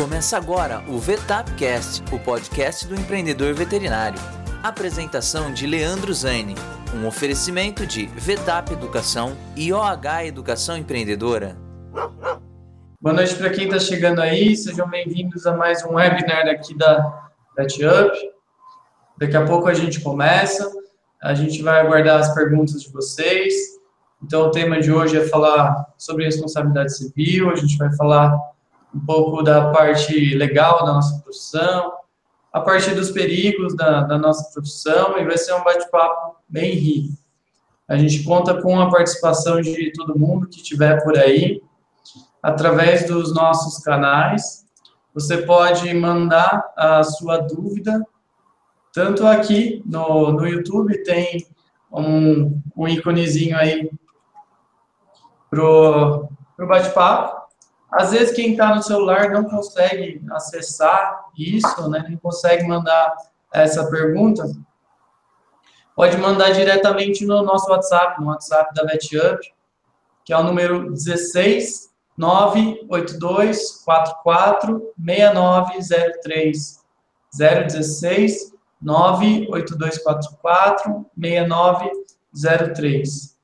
Começa agora o VetapCast, o podcast do empreendedor veterinário. Apresentação de Leandro Zaine, um oferecimento de Vetap Educação e OH Educação Empreendedora. Boa noite para quem está chegando aí, sejam bem-vindos a mais um webinar aqui da VetUp. Daqui a pouco a gente começa, a gente vai aguardar as perguntas de vocês. Então, o tema de hoje é falar sobre responsabilidade civil, a gente vai falar um pouco da parte legal da nossa profissão, a parte dos perigos da, da nossa profissão, e vai ser um bate-papo bem rico. A gente conta com a participação de todo mundo que estiver por aí, através dos nossos canais. Você pode mandar a sua dúvida, tanto aqui no, no YouTube, tem um, um íconezinho aí pro, pro bate-papo, às vezes quem está no celular não consegue acessar isso, né? Não consegue mandar essa pergunta. Pode mandar diretamente no nosso WhatsApp, no WhatsApp da VetUp, que é o número 16 982 44 6903 016 982 44 6903.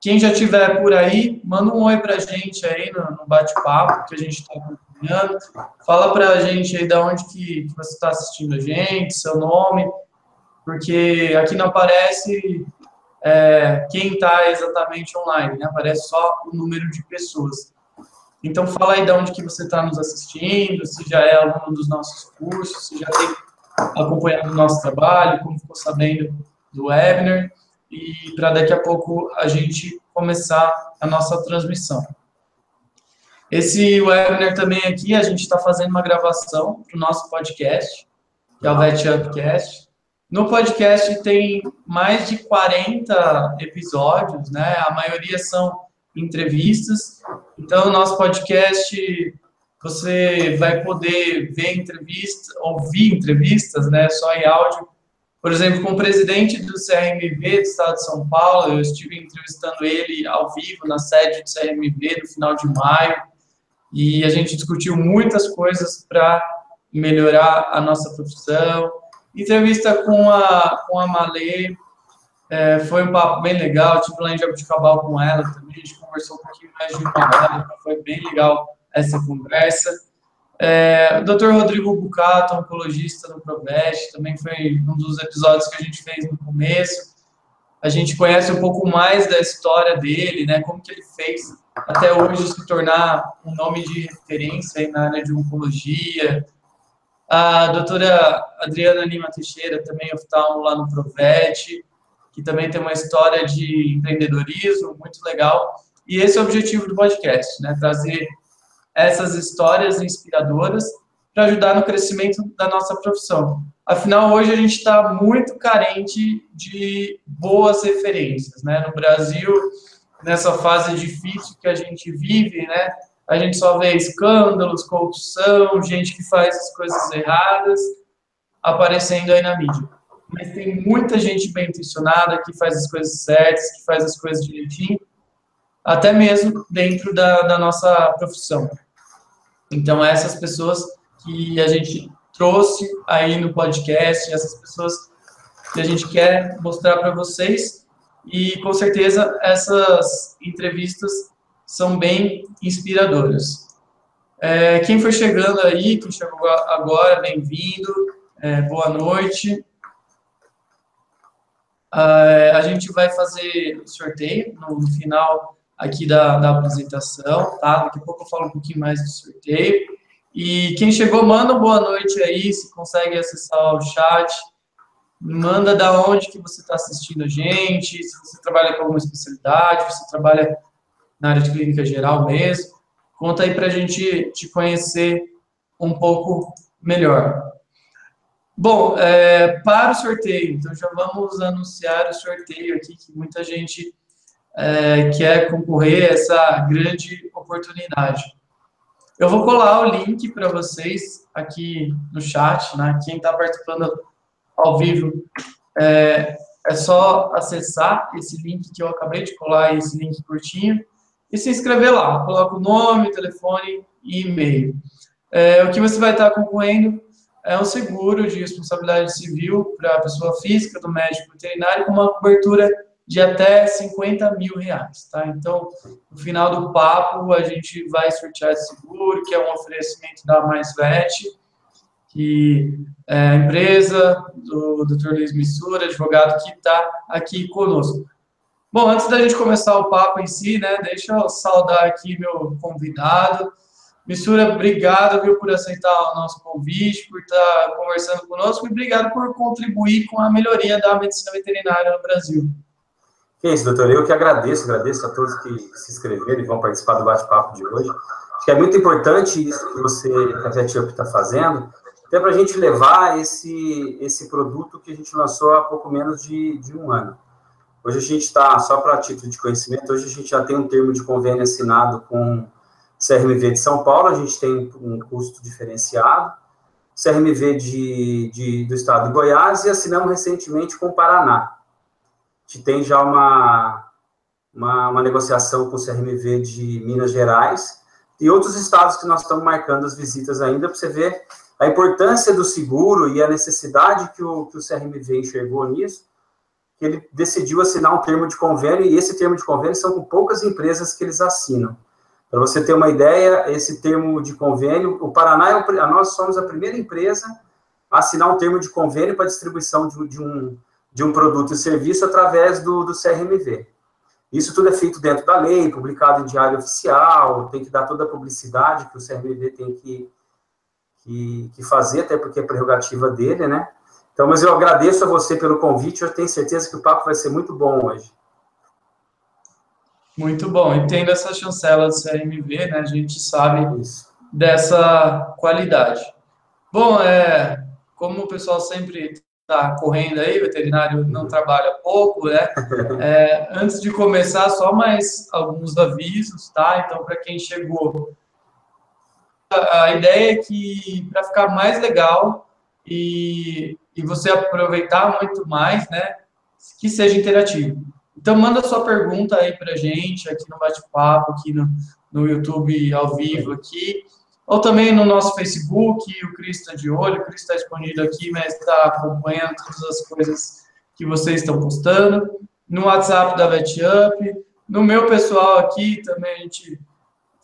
Quem já estiver por aí, manda um oi para a gente aí no, no bate-papo que a gente está acompanhando. Fala para a gente aí de onde que, que você está assistindo a gente, seu nome, porque aqui não aparece é, quem está exatamente online, né? aparece só o número de pessoas. Então fala aí de onde que você está nos assistindo, se já é aluno dos nossos cursos, se já tem acompanhado o nosso trabalho, como ficou sabendo do webinar e para daqui a pouco a gente começar a nossa transmissão. Esse webinar também aqui, a gente está fazendo uma gravação para o nosso podcast, que é o Vet Upcast. No podcast tem mais de 40 episódios, né? A maioria são entrevistas. Então, o nosso podcast, você vai poder ver entrevistas, ouvir entrevistas, né? Só em áudio, por exemplo, com o presidente do CRMV do Estado de São Paulo, eu estive entrevistando ele ao vivo na sede do CRMV no final de maio, e a gente discutiu muitas coisas para melhorar a nossa profissão. Entrevista com a, com a Malê, é, foi um papo bem legal, eu estive lá em Jabuticabal com ela também, a gente conversou um pouquinho mais de uma hora, foi bem legal essa conversa. É, o Dr. Rodrigo Bucato, oncologista no Provest, também foi um dos episódios que a gente fez no começo. A gente conhece um pouco mais da história dele, né, como que ele fez até hoje se tornar um nome de referência na área de oncologia. A doutora Adriana Lima Teixeira, também oftalmo lá no Provet, que também tem uma história de empreendedorismo muito legal. E esse é o objetivo do podcast, né, trazer essas histórias inspiradoras para ajudar no crescimento da nossa profissão. Afinal, hoje a gente está muito carente de boas referências, né? No Brasil, nessa fase difícil que a gente vive, né? A gente só vê escândalos, corrupção, gente que faz as coisas erradas aparecendo aí na mídia. Mas tem muita gente bem intencionada que faz as coisas certas, que faz as coisas direitinho até mesmo dentro da, da nossa profissão. Então, essas pessoas que a gente trouxe aí no podcast, essas pessoas que a gente quer mostrar para vocês, e com certeza essas entrevistas são bem inspiradoras. É, quem foi chegando aí, quem chegou agora, bem-vindo, é, boa noite. É, a gente vai fazer sorteio no, no final aqui da, da apresentação, tá? Daqui a pouco eu falo um pouquinho mais do sorteio. E quem chegou, manda boa noite aí, se consegue acessar o chat. Manda da onde que você está assistindo a gente, se você trabalha com alguma especialidade, se você trabalha na área de clínica geral mesmo. Conta aí para a gente te conhecer um pouco melhor. Bom, é, para o sorteio, então já vamos anunciar o sorteio aqui, que muita gente é, quer concorrer a essa grande oportunidade. Eu vou colar o link para vocês aqui no chat, né? Quem está participando ao vivo é, é só acessar esse link que eu acabei de colar, esse link curtinho, e se inscrever lá. Coloca o nome, telefone e e-mail. É, o que você vai estar concorrendo é um seguro de responsabilidade civil para a pessoa física do médico veterinário com uma cobertura de até 50 mil reais, tá? Então, no final do papo, a gente vai sortear esse seguro, que é um oferecimento da Mais Vet, que é a empresa do Dr. Luiz Missura, advogado que está aqui conosco. Bom, antes da gente começar o papo em si, né, deixa eu saudar aqui meu convidado. Missura, obrigado viu, por aceitar o nosso convite, por estar conversando conosco e obrigado por contribuir com a melhoria da medicina veterinária no Brasil. Que é isso, doutor. Eu que agradeço, agradeço a todos que se inscreveram e vão participar do bate-papo de hoje. Acho que é muito importante isso que você, que a VetUp está fazendo, até para a gente levar esse, esse produto que a gente lançou há pouco menos de, de um ano. Hoje a gente está, só para título de conhecimento, hoje a gente já tem um termo de convênio assinado com CRMV de São Paulo, a gente tem um custo diferenciado, CRMV de, de, do estado de Goiás e assinamos recentemente com o Paraná gente tem já uma, uma, uma, negociação com o CRMV de Minas Gerais e outros estados que nós estamos marcando as visitas ainda, para você ver a importância do seguro e a necessidade que o, que o CRMV enxergou nisso, que ele decidiu assinar um termo de convênio, e esse termo de convênio são com poucas empresas que eles assinam. Para você ter uma ideia, esse termo de convênio, o Paraná, é o, nós somos a primeira empresa a assinar um termo de convênio para distribuição de, de um de um produto e serviço através do, do CRMV. Isso tudo é feito dentro da lei, publicado em diário oficial, tem que dar toda a publicidade que o CRMV tem que, que, que fazer, até porque é prerrogativa dele, né? Então, mas eu agradeço a você pelo convite, eu tenho certeza que o papo vai ser muito bom hoje. Muito bom, e tendo essa chancela do CRMV, né, a gente sabe Isso. dessa qualidade. Bom, é, como o pessoal sempre está correndo aí, veterinário não trabalha pouco, né? É, antes de começar, só mais alguns avisos, tá? Então, para quem chegou, a ideia é que para ficar mais legal e, e você aproveitar muito mais, né? Que seja interativo. Então, manda sua pergunta aí para gente, aqui no bate-papo, aqui no, no YouTube ao vivo aqui ou também no nosso Facebook, o Cris está de olho, o Cris está escondido aqui, mas está acompanhando todas as coisas que vocês estão postando, no WhatsApp da VetUp, no meu pessoal aqui também a gente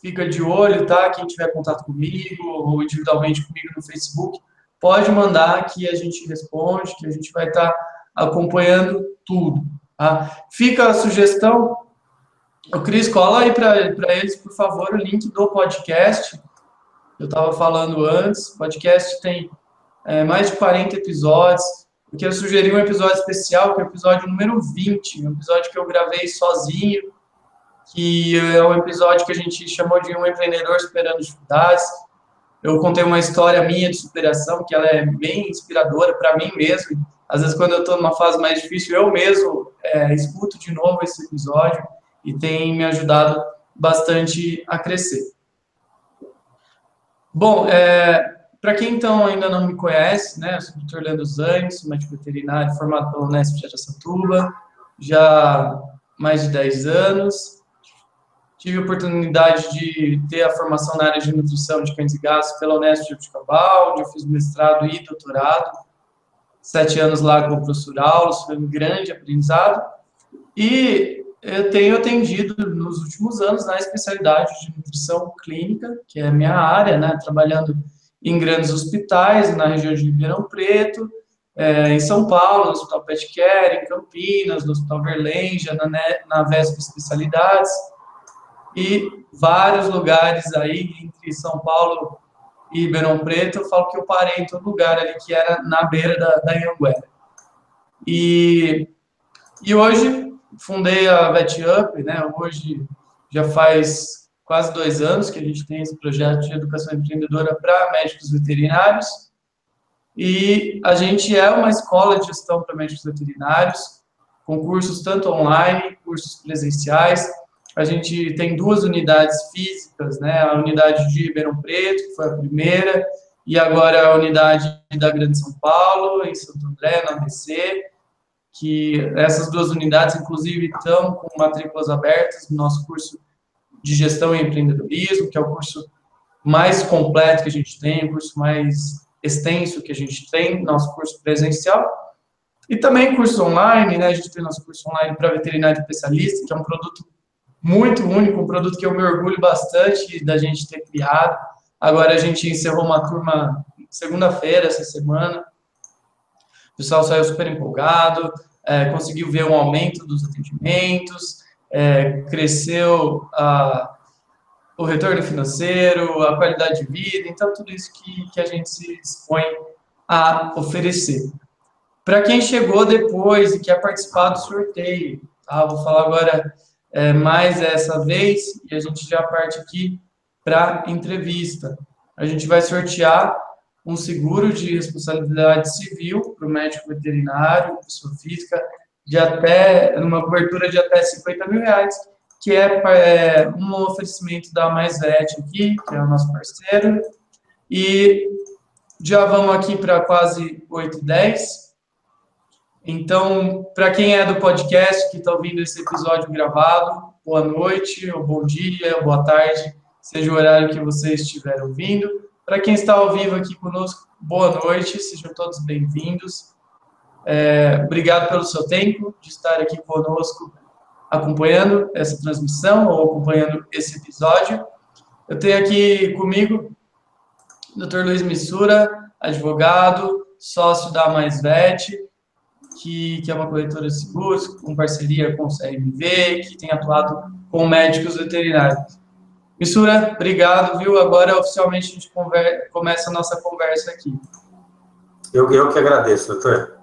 fica de olho, tá? Quem tiver contato comigo ou individualmente comigo no Facebook, pode mandar que a gente responde, que a gente vai estar tá acompanhando tudo, tá? Fica a sugestão, o Cris, cola aí para eles, por favor, o link do podcast, eu estava falando antes, o podcast tem é, mais de 40 episódios. Eu quero sugerir um episódio especial, que é o episódio número 20, um episódio que eu gravei sozinho, que é um episódio que a gente chamou de um empreendedor superando dificuldades. Eu contei uma história minha de superação, que ela é bem inspiradora para mim mesmo. Às vezes, quando eu estou numa fase mais difícil, eu mesmo é, escuto de novo esse episódio e tem me ajudado bastante a crescer. Bom, é, para quem então ainda não me conhece, né, eu sou o Dr. Leandro Zanes, médico veterinário formado pela Unesp de Aracatuba, já há mais de 10 anos. Tive a oportunidade de ter a formação na área de nutrição de cães e gatos pela Unesp de Jabuticabal, onde eu fiz mestrado e doutorado. Sete anos lá com o professor Aulos, foi um grande aprendizado. E eu tenho atendido nos últimos anos na especialidade de nutrição clínica, que é a minha área, né, trabalhando em grandes hospitais, na região de Ribeirão Preto, é, em São Paulo, no Hospital Pet Care, em Campinas, no Hospital Verlenja, na, na Vespa Especialidades, e vários lugares aí, entre São Paulo e Ribeirão Preto, eu falo que eu parei em todo lugar ali, que era na beira da, da Anhanguera. E, e hoje fundei a VetUp, né? Hoje já faz quase dois anos que a gente tem esse projeto de educação empreendedora para médicos veterinários. E a gente é uma escola de gestão para médicos veterinários, com cursos tanto online, cursos presenciais. A gente tem duas unidades físicas, né? A unidade de Ribeirão Preto, que foi a primeira, e agora a unidade da Grande São Paulo, em Santo André, na ABC que essas duas unidades, inclusive, estão com matrículas abertas no nosso curso de gestão e empreendedorismo, que é o curso mais completo que a gente tem, o curso mais extenso que a gente tem, nosso curso presencial. E também curso online, né? A gente tem nosso curso online para veterinário especialista, que é um produto muito único, um produto que eu me orgulho bastante da gente ter criado. Agora a gente encerrou uma turma segunda-feira, essa semana. O pessoal saiu super empolgado, é, conseguiu ver um aumento dos atendimentos, é, cresceu a, o retorno financeiro, a qualidade de vida, então tudo isso que, que a gente se dispõe a oferecer. Para quem chegou depois e quer participar do sorteio, tá? vou falar agora é, mais essa vez e a gente já parte aqui para entrevista. A gente vai sortear um seguro de responsabilidade civil para o médico veterinário, pessoa física, de até, uma cobertura de até 50 mil reais, que é, é um oferecimento da Mais Vet aqui, que é o nosso parceiro, e já vamos aqui para quase 8 e 10. Então, para quem é do podcast, que está ouvindo esse episódio gravado, boa noite, ou bom dia, ou boa tarde, seja o horário que você estiver ouvindo. Para quem está ao vivo aqui conosco, boa noite, sejam todos bem-vindos. É, obrigado pelo seu tempo de estar aqui conosco acompanhando essa transmissão ou acompanhando esse episódio. Eu tenho aqui comigo o Dr. Luiz Missura, advogado, sócio da Mais Vet, que, que é uma corretora de seguros, com parceria com o CRMV, que tem atuado com médicos veterinários. Missura, obrigado, viu? Agora, oficialmente, a gente conver, começa a nossa conversa aqui. Eu, eu que agradeço, doutor.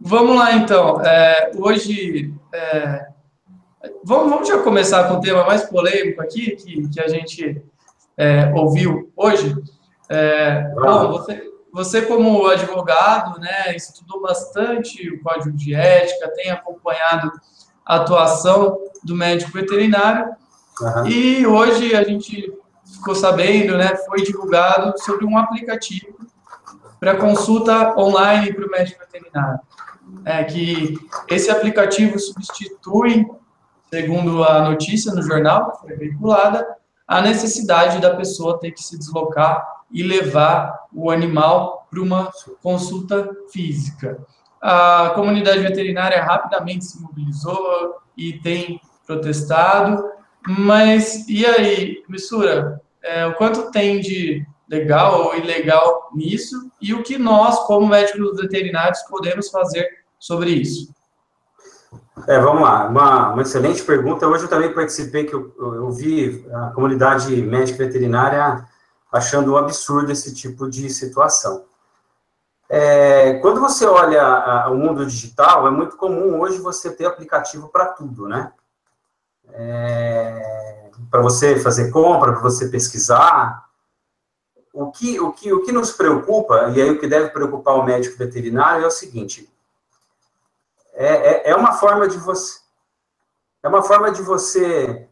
Vamos lá, então. É, hoje, é, vamos, vamos já começar com o tema mais polêmico aqui, que, que a gente é, ouviu hoje. É, bom, você, você, como advogado, né, estudou bastante o código de ética, tem acompanhado a atuação do médico veterinário, uhum. e hoje a gente ficou sabendo, né, foi divulgado sobre um aplicativo para consulta online para o médico veterinário. É que esse aplicativo substitui, segundo a notícia no jornal que foi veiculada, a necessidade da pessoa ter que se deslocar e levar o animal para uma consulta física. A comunidade veterinária rapidamente se mobilizou e tem protestado, mas e aí, Missura, é, o quanto tem de legal ou ilegal nisso e o que nós, como médicos veterinários, podemos fazer sobre isso? É, vamos lá, uma, uma excelente pergunta. Hoje eu também participei, que eu, eu vi a comunidade médica veterinária achando um absurdo esse tipo de situação. É, quando você olha o mundo digital, é muito comum hoje você ter aplicativo para tudo, né? É, para você fazer compra, para você pesquisar. O que, o, que, o que nos preocupa, e aí o que deve preocupar o médico veterinário é o seguinte: é, é, é uma forma de você. É uma forma de você.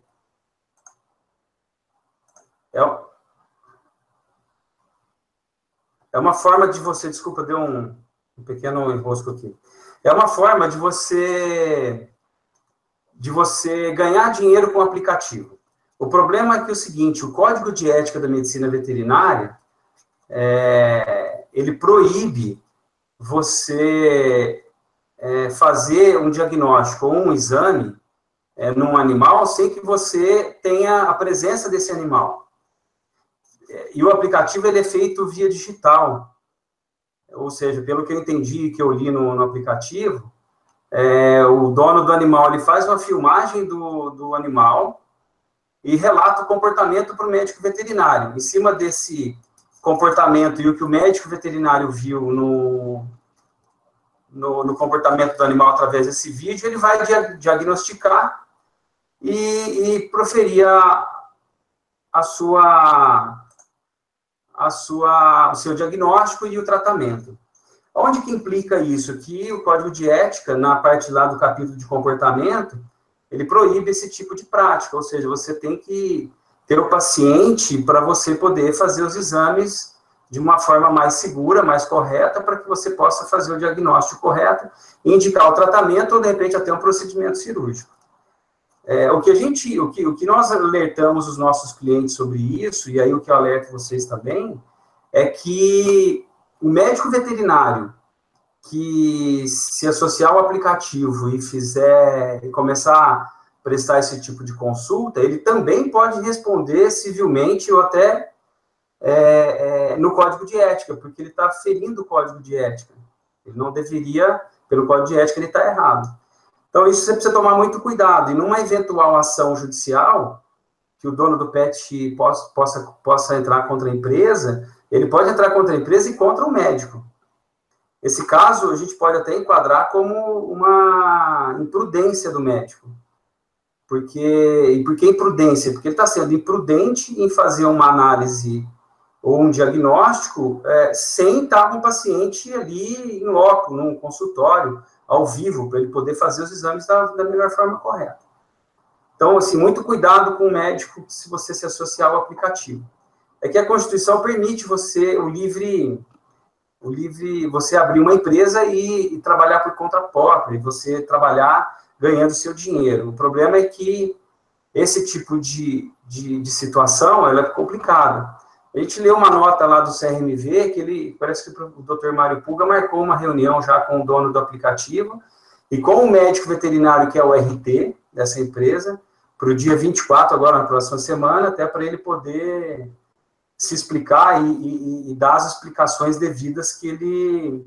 É, É uma forma de você, desculpa, deu um, um pequeno enrosco aqui. É uma forma de você de você ganhar dinheiro com o aplicativo. O problema é que é o seguinte, o Código de Ética da Medicina Veterinária, é, ele proíbe você é, fazer um diagnóstico ou um exame é, num animal sem que você tenha a presença desse animal e o aplicativo ele é feito via digital. Ou seja, pelo que eu entendi, que eu li no, no aplicativo, é, o dono do animal ele faz uma filmagem do, do animal e relata o comportamento para o médico veterinário. Em cima desse comportamento e o que o médico veterinário viu no, no, no comportamento do animal através desse vídeo, ele vai dia, diagnosticar e, e proferir a, a sua a sua, o seu diagnóstico e o tratamento. Onde que implica isso? Que o Código de Ética, na parte lá do capítulo de comportamento, ele proíbe esse tipo de prática, ou seja, você tem que ter o paciente para você poder fazer os exames de uma forma mais segura, mais correta, para que você possa fazer o diagnóstico correto, indicar o tratamento ou, de repente, até um procedimento cirúrgico. É, o que a gente, o que, o que nós alertamos os nossos clientes sobre isso, e aí o que eu alerto vocês também, é que o médico veterinário que se associar ao aplicativo e fizer e começar a prestar esse tipo de consulta, ele também pode responder civilmente ou até é, é, no código de ética, porque ele está ferindo o código de ética. Ele não deveria, pelo código de ética, ele está errado. Então, isso você precisa tomar muito cuidado. E numa eventual ação judicial, que o dono do pet possa, possa, possa entrar contra a empresa, ele pode entrar contra a empresa e contra o médico. Esse caso a gente pode até enquadrar como uma imprudência do médico. Porque, e por que imprudência? Porque ele está sendo imprudente em fazer uma análise ou um diagnóstico é, sem estar com o paciente ali em loco, num consultório, ao vivo, para ele poder fazer os exames da, da melhor forma correta. Então, assim, muito cuidado com o médico se você se associar ao aplicativo. É que a Constituição permite você o livre o livre, você abrir uma empresa e, e trabalhar por conta própria, e você trabalhar ganhando seu dinheiro. O problema é que esse tipo de, de, de situação ela é complicada. A gente leu uma nota lá do CRMV, que ele, parece que o Dr. Mário Puga marcou uma reunião já com o dono do aplicativo e com o médico veterinário, que é o RT dessa empresa, para o dia 24, agora na próxima semana, até para ele poder se explicar e, e, e, dar as explicações devidas que ele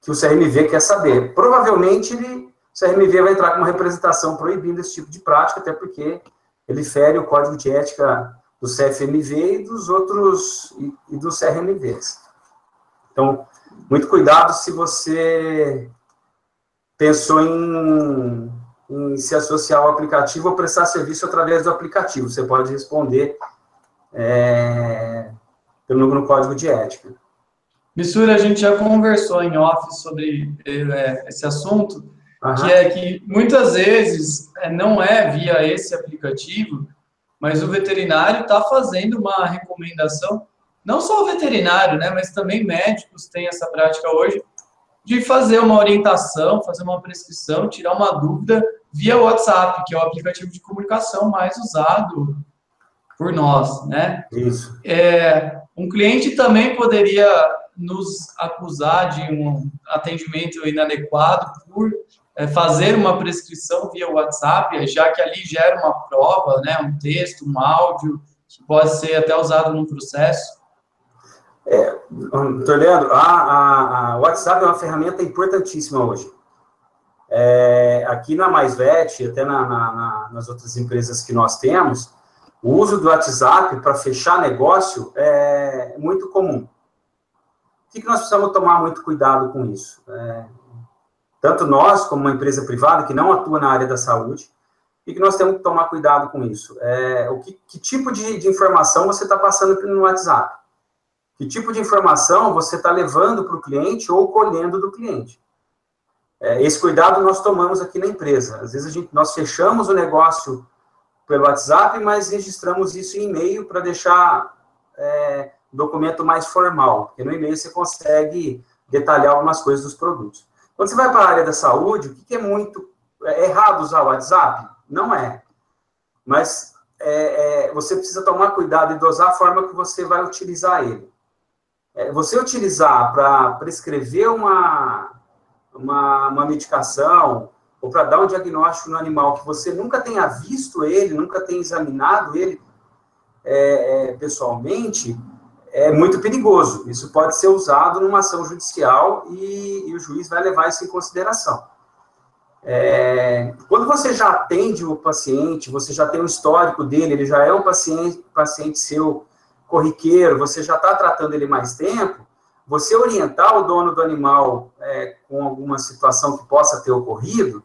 que o CRMV quer saber. Provavelmente ele, o CRMV vai entrar com uma representação proibindo esse tipo de prática, até porque ele fere o código de ética do CFMV e dos outros e, e dos CRMVs. Então, muito cuidado se você pensou em, em se associar ao aplicativo ou prestar serviço através do aplicativo. Você pode responder é, pelo no código de ética. Missura, a gente já conversou em off sobre é, esse assunto, uhum. que é que muitas vezes é, não é via esse aplicativo, mas o veterinário está fazendo uma recomendação, não só o veterinário, né, mas também médicos têm essa prática hoje, de fazer uma orientação, fazer uma prescrição, tirar uma dúvida via WhatsApp, que é o aplicativo de comunicação mais usado por nós, né? Isso. É, um cliente também poderia nos acusar de um atendimento inadequado por é, fazer uma prescrição via WhatsApp, já que ali gera uma prova, né, um texto, um áudio, que pode ser até usado no processo. É, Leandro, a, a, a WhatsApp é uma ferramenta importantíssima hoje. É, aqui na MaisVet, até na, na, na, nas outras empresas que nós temos, o uso do WhatsApp para fechar negócio é muito comum. O que, nós precisamos tomar muito cuidado com isso? É, tanto nós, como uma empresa privada que não atua na área da saúde, o que nós temos que tomar cuidado com isso? É, o que, que tipo de, de informação você está passando no WhatsApp? Que tipo de informação você está levando para o cliente ou colhendo do cliente? É, esse cuidado nós tomamos aqui na empresa. Às vezes gente, nós fechamos o negócio pelo WhatsApp, mas registramos isso em e-mail para deixar é, documento mais formal, porque no e-mail você consegue detalhar algumas coisas dos produtos. Quando você vai para a área da saúde, o que, é muito é errado usar o WhatsApp? Não é. Mas é, é, você precisa tomar cuidado e dosar a forma que você vai utilizar ele. É, você utilizar para prescrever uma, uma, uma medicação, ou para dar um diagnóstico no animal que você nunca tenha visto ele, nunca tenha examinado ele é, é, pessoalmente, é muito perigoso. Isso pode ser usado numa ação judicial e, e o juiz vai levar isso em consideração. É, quando você já atende o paciente, você já tem um histórico dele, ele já é um paciente, paciente seu corriqueiro, você já está tratando ele mais tempo, você orientar o dono do animal é, com alguma situação que possa ter ocorrido,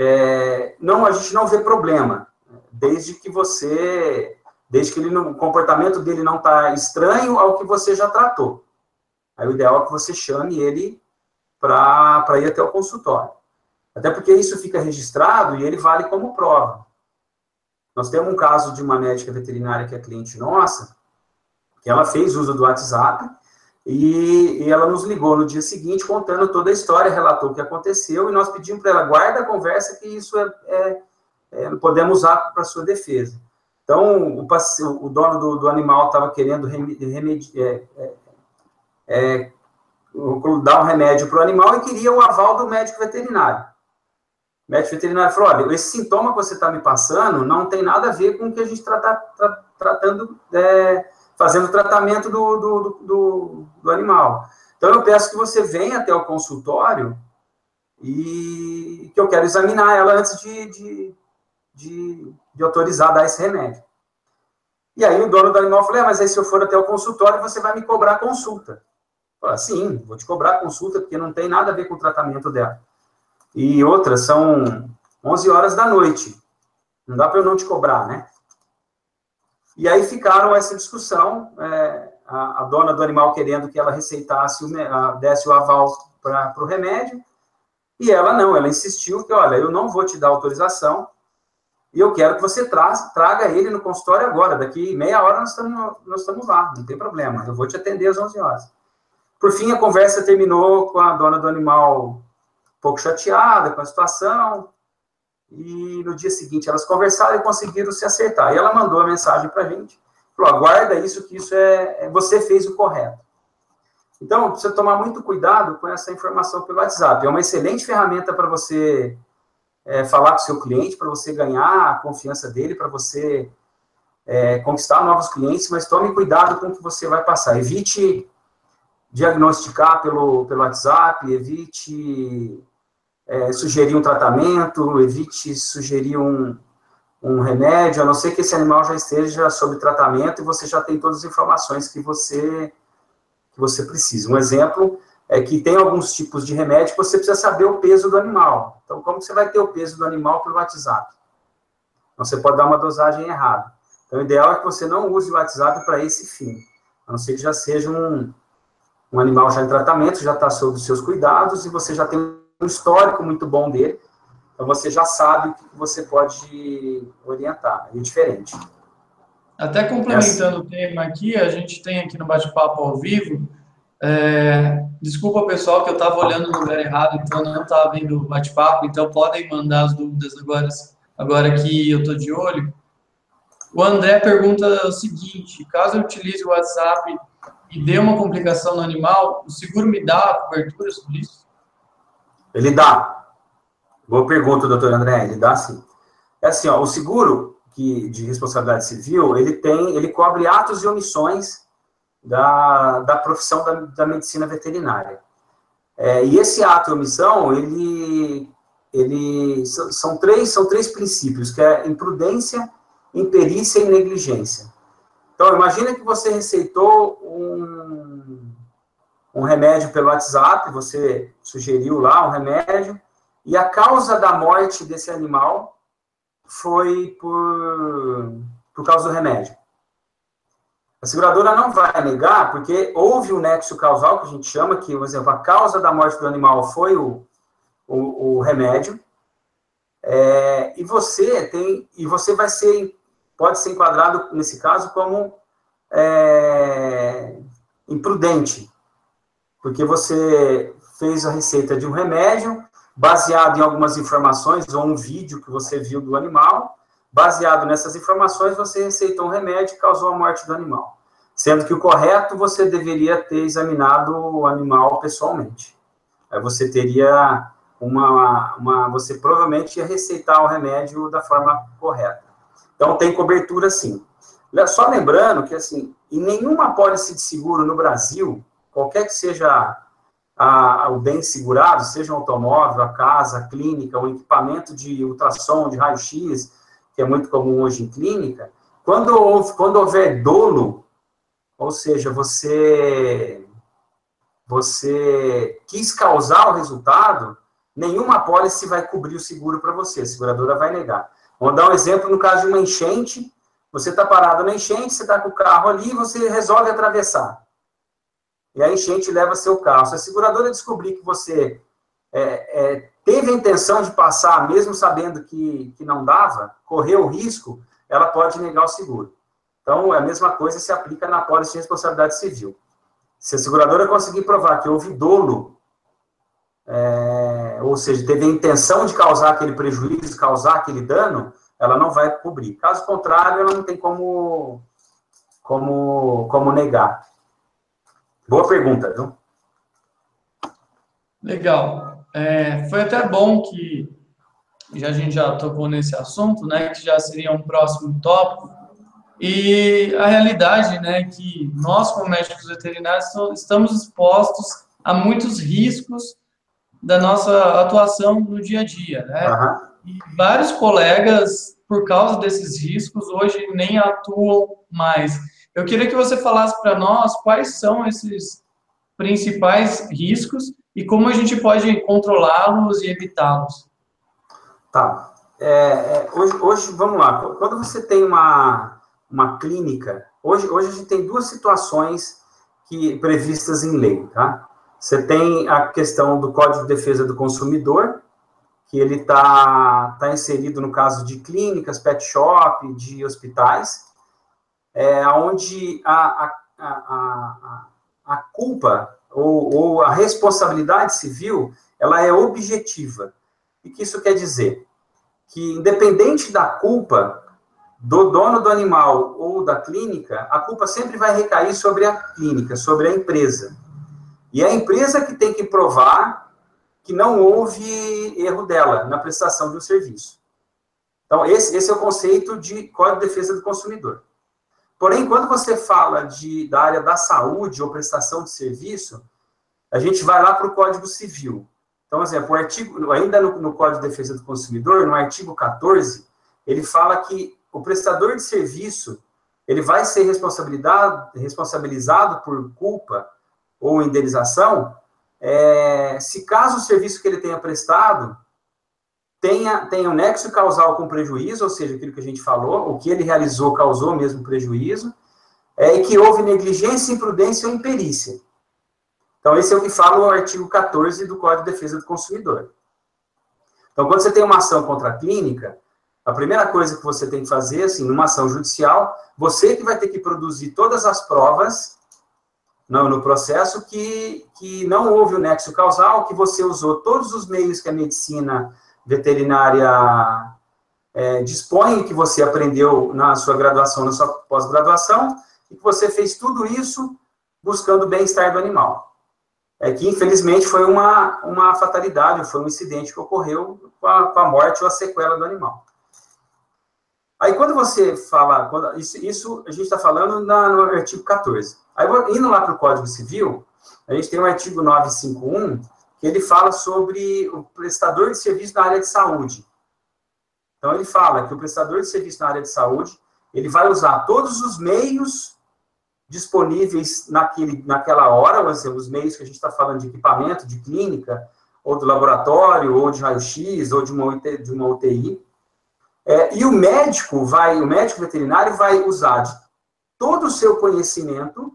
é, não, a gente não vê problema, desde que você, desde que ele, o comportamento dele não está estranho ao que você já tratou. Aí o ideal é que você chame ele para ir até o consultório. Até porque isso fica registrado e ele vale como prova. Nós temos um caso de uma médica veterinária que é cliente nossa, que ela fez uso do WhatsApp e, e, ela nos ligou no dia seguinte contando toda a história, relatou o que aconteceu, e nós pedimos para ela, guarda a conversa, que isso é, é, é, podemos usar para sua defesa. Então, o, o dono do, do animal estava querendo é, é, é dar um remédio para o animal e queria o aval do médico veterinário. O médico veterinário falou: olha, esse sintoma que você está me passando não tem nada a ver com o que a gente está tra, tratando, é, fazendo tratamento do, do, do, do, animal. Então, eu peço que você venha até o consultório e que eu quero examinar ela antes de, de, de, de autorizar a dar esse remédio. E aí o dono do animal falou: é, mas aí se eu for até o consultório, você vai me cobrar consulta. Falei, sim, vou te cobrar consulta, porque não tem nada a ver com o tratamento dela. E outra, são 11 horas da noite. Não dá para eu não te cobrar, né? E aí ficaram essa discussão, é, a, a, dona do animal querendo que ela receitasse, o, a, desse o aval para o remédio, e ela não, ela insistiu que, olha, eu não vou te dar autorização, e eu quero que você tra traga ele no consultório agora, daqui meia hora nós estamos, nós estamos lá, não tem problema, eu vou te atender às 11 horas. Por fim, a conversa terminou com a dona do animal um pouco chateada com a situação. E no dia seguinte elas conversaram e conseguiram se acertar. E ela mandou a mensagem para a gente: falou, aguarda isso, que isso é, é. Você fez o correto. Então, precisa tomar muito cuidado com essa informação pelo WhatsApp. É uma excelente ferramenta para você é, falar com o seu cliente, para você ganhar a confiança dele, para você é, conquistar novos clientes, mas tome cuidado com o que você vai passar. Evite diagnosticar pelo, pelo WhatsApp, evite é, sugerir um tratamento, evite sugerir um, um remédio, a não ser que esse animal já esteja sob tratamento e você já tem todas as informações que você, que você precisa. Um exemplo é que tem alguns tipos de remédio que você precisa saber o peso do animal. Então, como você vai ter o peso do animal pelo WhatsApp? Então, você pode dar uma dosagem errada. Então, o ideal é que você não use o WhatsApp para esse fim, a não ser que já seja um, um animal já em tratamento, já está sob os seus cuidados e você já tem um histórico muito bom dele, então você já sabe o que você pode orientar, é diferente. Até complementando o tema aqui, a gente tem aqui no bate-papo ao vivo, é, desculpa pessoal que eu estava olhando no lugar errado, então não estava vendo o bate-papo, então podem mandar as dúvidas agora, agora que eu estou de olho. O André pergunta o seguinte, caso eu utilize o WhatsApp e dê uma complicação no animal, o seguro me dá cobertura sobre isso? Ele dá. Boa pergunta, doutor André. Ele dá sim. É assim, ó, o seguro que, de responsabilidade civil, ele tem, ele cobre atos e omissões da, da profissão da, da medicina veterinária. É, e esse ato e omissão, ele, ele são, três, são três princípios, que é imprudência, imperícia e negligência. Então, imagina que você receitou um, um remédio pelo WhatsApp, você sugeriu lá um remédio, e a causa da morte desse animal foi por, por causa do remédio. A seguradora não vai negar, porque houve o nexo causal, que a gente chama, que, por exemplo, a causa da morte do animal foi o, o, o remédio, é, e você tem, e você vai ser pode ser enquadrado, nesse caso, como é, imprudente, porque você fez a receita de um remédio baseado em algumas informações ou um vídeo que você viu do animal, baseado nessas informações, você receitou um remédio que causou a morte do animal. Sendo que o correto, você deveria ter examinado o animal pessoalmente. Aí você teria uma, uma você provavelmente ia receitar o remédio da forma correta. Então, tem cobertura sim. Só lembrando que, assim, em nenhuma pólice de seguro no Brasil, qualquer que seja a, a, o bem segurado, seja um automóvel, a casa, a clínica, o equipamento de ultrassom, de raio-x, que é muito comum hoje em clínica, quando, quando houver dolo, ou seja, você, você quis causar o resultado, nenhuma pólice vai cobrir o seguro para você, a seguradora vai negar. Vou dar um exemplo no caso de uma enchente. Você está parado na enchente, você está com o carro ali você resolve atravessar. E a enchente leva seu carro. Se a seguradora descobrir que você é, é, teve a intenção de passar, mesmo sabendo que, que não dava, correu o risco, ela pode negar o seguro. Então, a mesma coisa se aplica na pólice de responsabilidade civil. Se a seguradora conseguir provar que houve dolo é, é, ou seja, teve a intenção de causar aquele prejuízo, causar aquele dano, ela não vai cobrir. Caso contrário, ela não tem como, como, como negar. Boa pergunta, viu? Legal. É, foi até bom que já a gente já tocou nesse assunto, né, que já seria um próximo tópico. E a realidade, né, que nós como médicos veterinários estamos expostos a muitos riscos da nossa atuação no dia a dia, né? Uhum. E vários colegas, por causa desses riscos, hoje nem atuam mais. Eu queria que você falasse para nós quais são esses principais riscos e como a gente pode controlá-los e evitá-los. Tá. É, é, hoje, hoje, vamos lá. Quando você tem uma, uma clínica, hoje, hoje a gente tem duas situações que previstas em lei, tá? Você tem a questão do Código de Defesa do Consumidor, que ele está tá inserido no caso de clínicas, pet shop, de hospitais, é, onde a, a, a, a culpa ou, ou, a responsabilidade civil ela é objetiva. E que isso quer dizer? Que independente da culpa do dono do animal ou da clínica, a culpa sempre vai recair sobre a clínica, sobre a empresa. E é a empresa que tem que provar que não houve erro dela na prestação de um serviço. Então, esse, esse é o conceito de Código de Defesa do Consumidor. Porém, quando você fala de, da área da saúde ou prestação de serviço, a gente vai lá para o Código Civil. Então, exemplo, artigo, ainda no, no Código de Defesa do Consumidor, no artigo 14, ele fala que o prestador de serviço ele vai ser responsabilizado por culpa ou indenização, é, se caso o serviço que ele tenha prestado tenha, tenha um nexo causal com prejuízo, ou seja, aquilo que a gente falou, o que ele realizou causou mesmo prejuízo, é, e que houve negligência, imprudência ou imperícia. Então, esse é o que fala o artigo 14 do Código de Defesa do Consumidor. Então, quando você tem uma ação contra a clínica, a primeira coisa que você tem que fazer, assim, numa ação judicial, você que vai ter que produzir todas as provas no, no processo que, que não houve o nexo causal, que você usou todos os meios que a medicina veterinária é, dispõe, que você aprendeu na sua graduação, na sua pós-graduação, e que você fez tudo isso buscando o bem-estar do animal. É que, infelizmente, foi uma, uma fatalidade, foi um incidente que ocorreu com a, com a morte ou a sequela do animal. Aí, quando você fala, quando, isso, isso a gente está falando na, no artigo 14. Aí, indo lá para o Código Civil, a gente tem o artigo 951, que ele fala sobre o prestador de serviço na área de saúde. Então, ele fala que o prestador de serviço na área de saúde, ele vai usar todos os meios disponíveis naquele, naquela hora, ou seja, os meios que a gente está falando de equipamento, de clínica, ou do laboratório, ou de raio-x, ou de uma, de uma UTI, é, e o médico vai, o médico veterinário vai usar de todo o seu conhecimento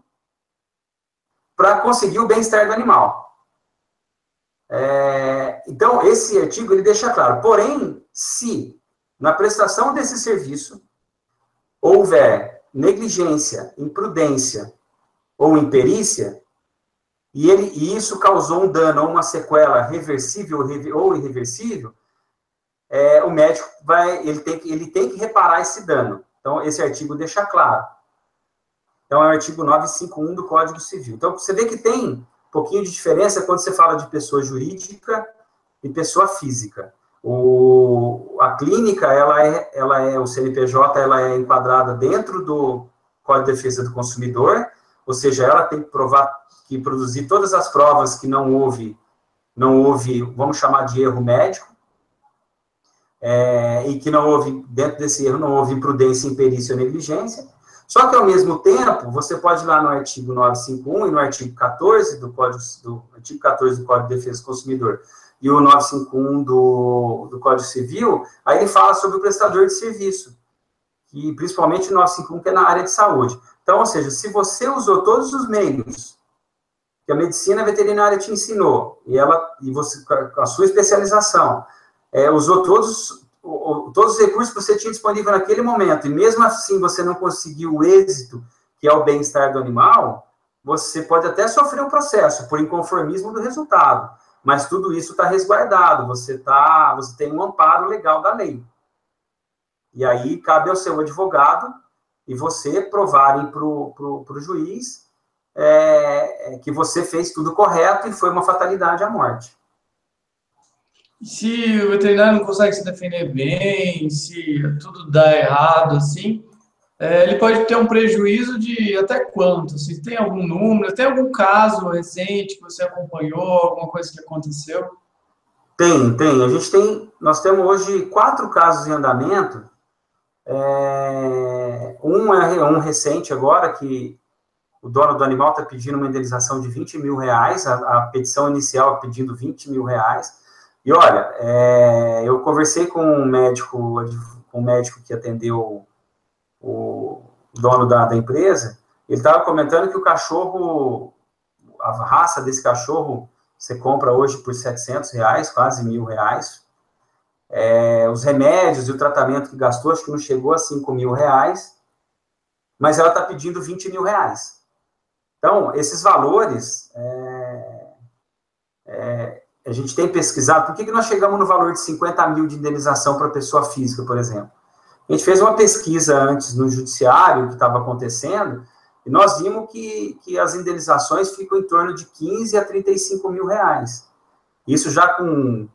para conseguir o bem-estar do animal. É, então, esse artigo ele deixa claro. Porém, se na prestação desse serviço houver negligência, imprudência ou imperícia, e, ele, e isso causou um dano ou uma sequela reversível ou irreversível, é, o médico vai, ele tem, que, ele tem que reparar esse dano. Então, esse artigo deixa claro. Então, é o artigo 951 do Código Civil. Então, você vê que tem pouquinho de diferença quando você fala de pessoa jurídica e pessoa física. O, a clínica, ela é, ela é, o CNPJ, ela é enquadrada dentro do Código de Defesa do Consumidor, ou seja, ela tem que provar, que produzir todas as provas que não houve, não houve, vamos chamar de erro médico, é, e que não houve, dentro desse erro, não houve imprudência, imperícia ou negligência. Só que, ao mesmo tempo, você pode ir lá no artigo 951 e no artigo 14 do Código, do, artigo 14 do Código de Defesa do Consumidor e o 951 do, do Código Civil, aí ele fala sobre o prestador de serviço, e principalmente o 951, que é na área de saúde. Então, ou seja, se você usou todos os meios que a medicina veterinária te ensinou, e ela e você com a sua especialização, é, usou todos, todos os recursos que você tinha disponível naquele momento, e mesmo assim você não conseguiu o êxito, que é o bem-estar do animal, você pode até sofrer um processo por inconformismo do resultado. mas tudo isso está resguardado, você, tá, você tem um amparo legal da lei. E aí cabe ao seu advogado e você provarem para o juiz é, é, que você fez tudo correto e foi uma fatalidade à morte. Se o veterinário não consegue se defender bem, se tudo dá errado, assim, é, ele pode ter um prejuízo de até quanto? Se tem algum número, tem algum caso recente que você acompanhou, alguma coisa que aconteceu? Tem, tem. A gente tem, nós temos hoje quatro casos em andamento. É, um é um recente agora que o dono do animal está pedindo uma indenização de 20 mil reais, a, a petição inicial pedindo 20 mil reais. E olha, é, eu conversei com um médico, com um médico que atendeu o dono da, da empresa, ele estava comentando que o cachorro, a raça desse cachorro, você compra hoje por 700 reais, quase mil reais. É, os remédios e o tratamento que gastou, acho que não chegou a 5 mil reais, mas ela está pedindo 20 mil reais. Então, esses valores, é, é, a gente tem pesquisado, por que, que nós chegamos no valor de 50 mil de indenização para pessoa física, por exemplo? A gente fez uma pesquisa antes no judiciário, que estava acontecendo, e nós vimos que, que as indenizações ficam em torno de 15 a 35 mil reais. Isso já com,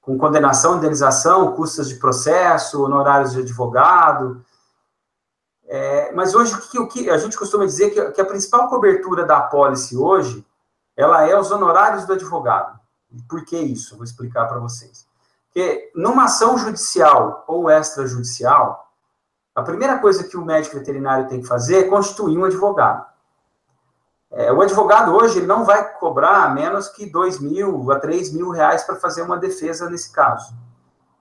com condenação, indenização, custas de processo, honorários de advogado, é, mas hoje, o que, a gente costuma dizer que, que, a principal cobertura da apólice hoje, ela é os honorários do advogado. Por que isso? Vou explicar para vocês. Porque numa ação judicial ou extrajudicial, a primeira coisa que o médico veterinário tem que fazer é constituir um advogado. É, o advogado hoje ele não vai cobrar menos que 2 mil a 3 mil reais para fazer uma defesa nesse caso.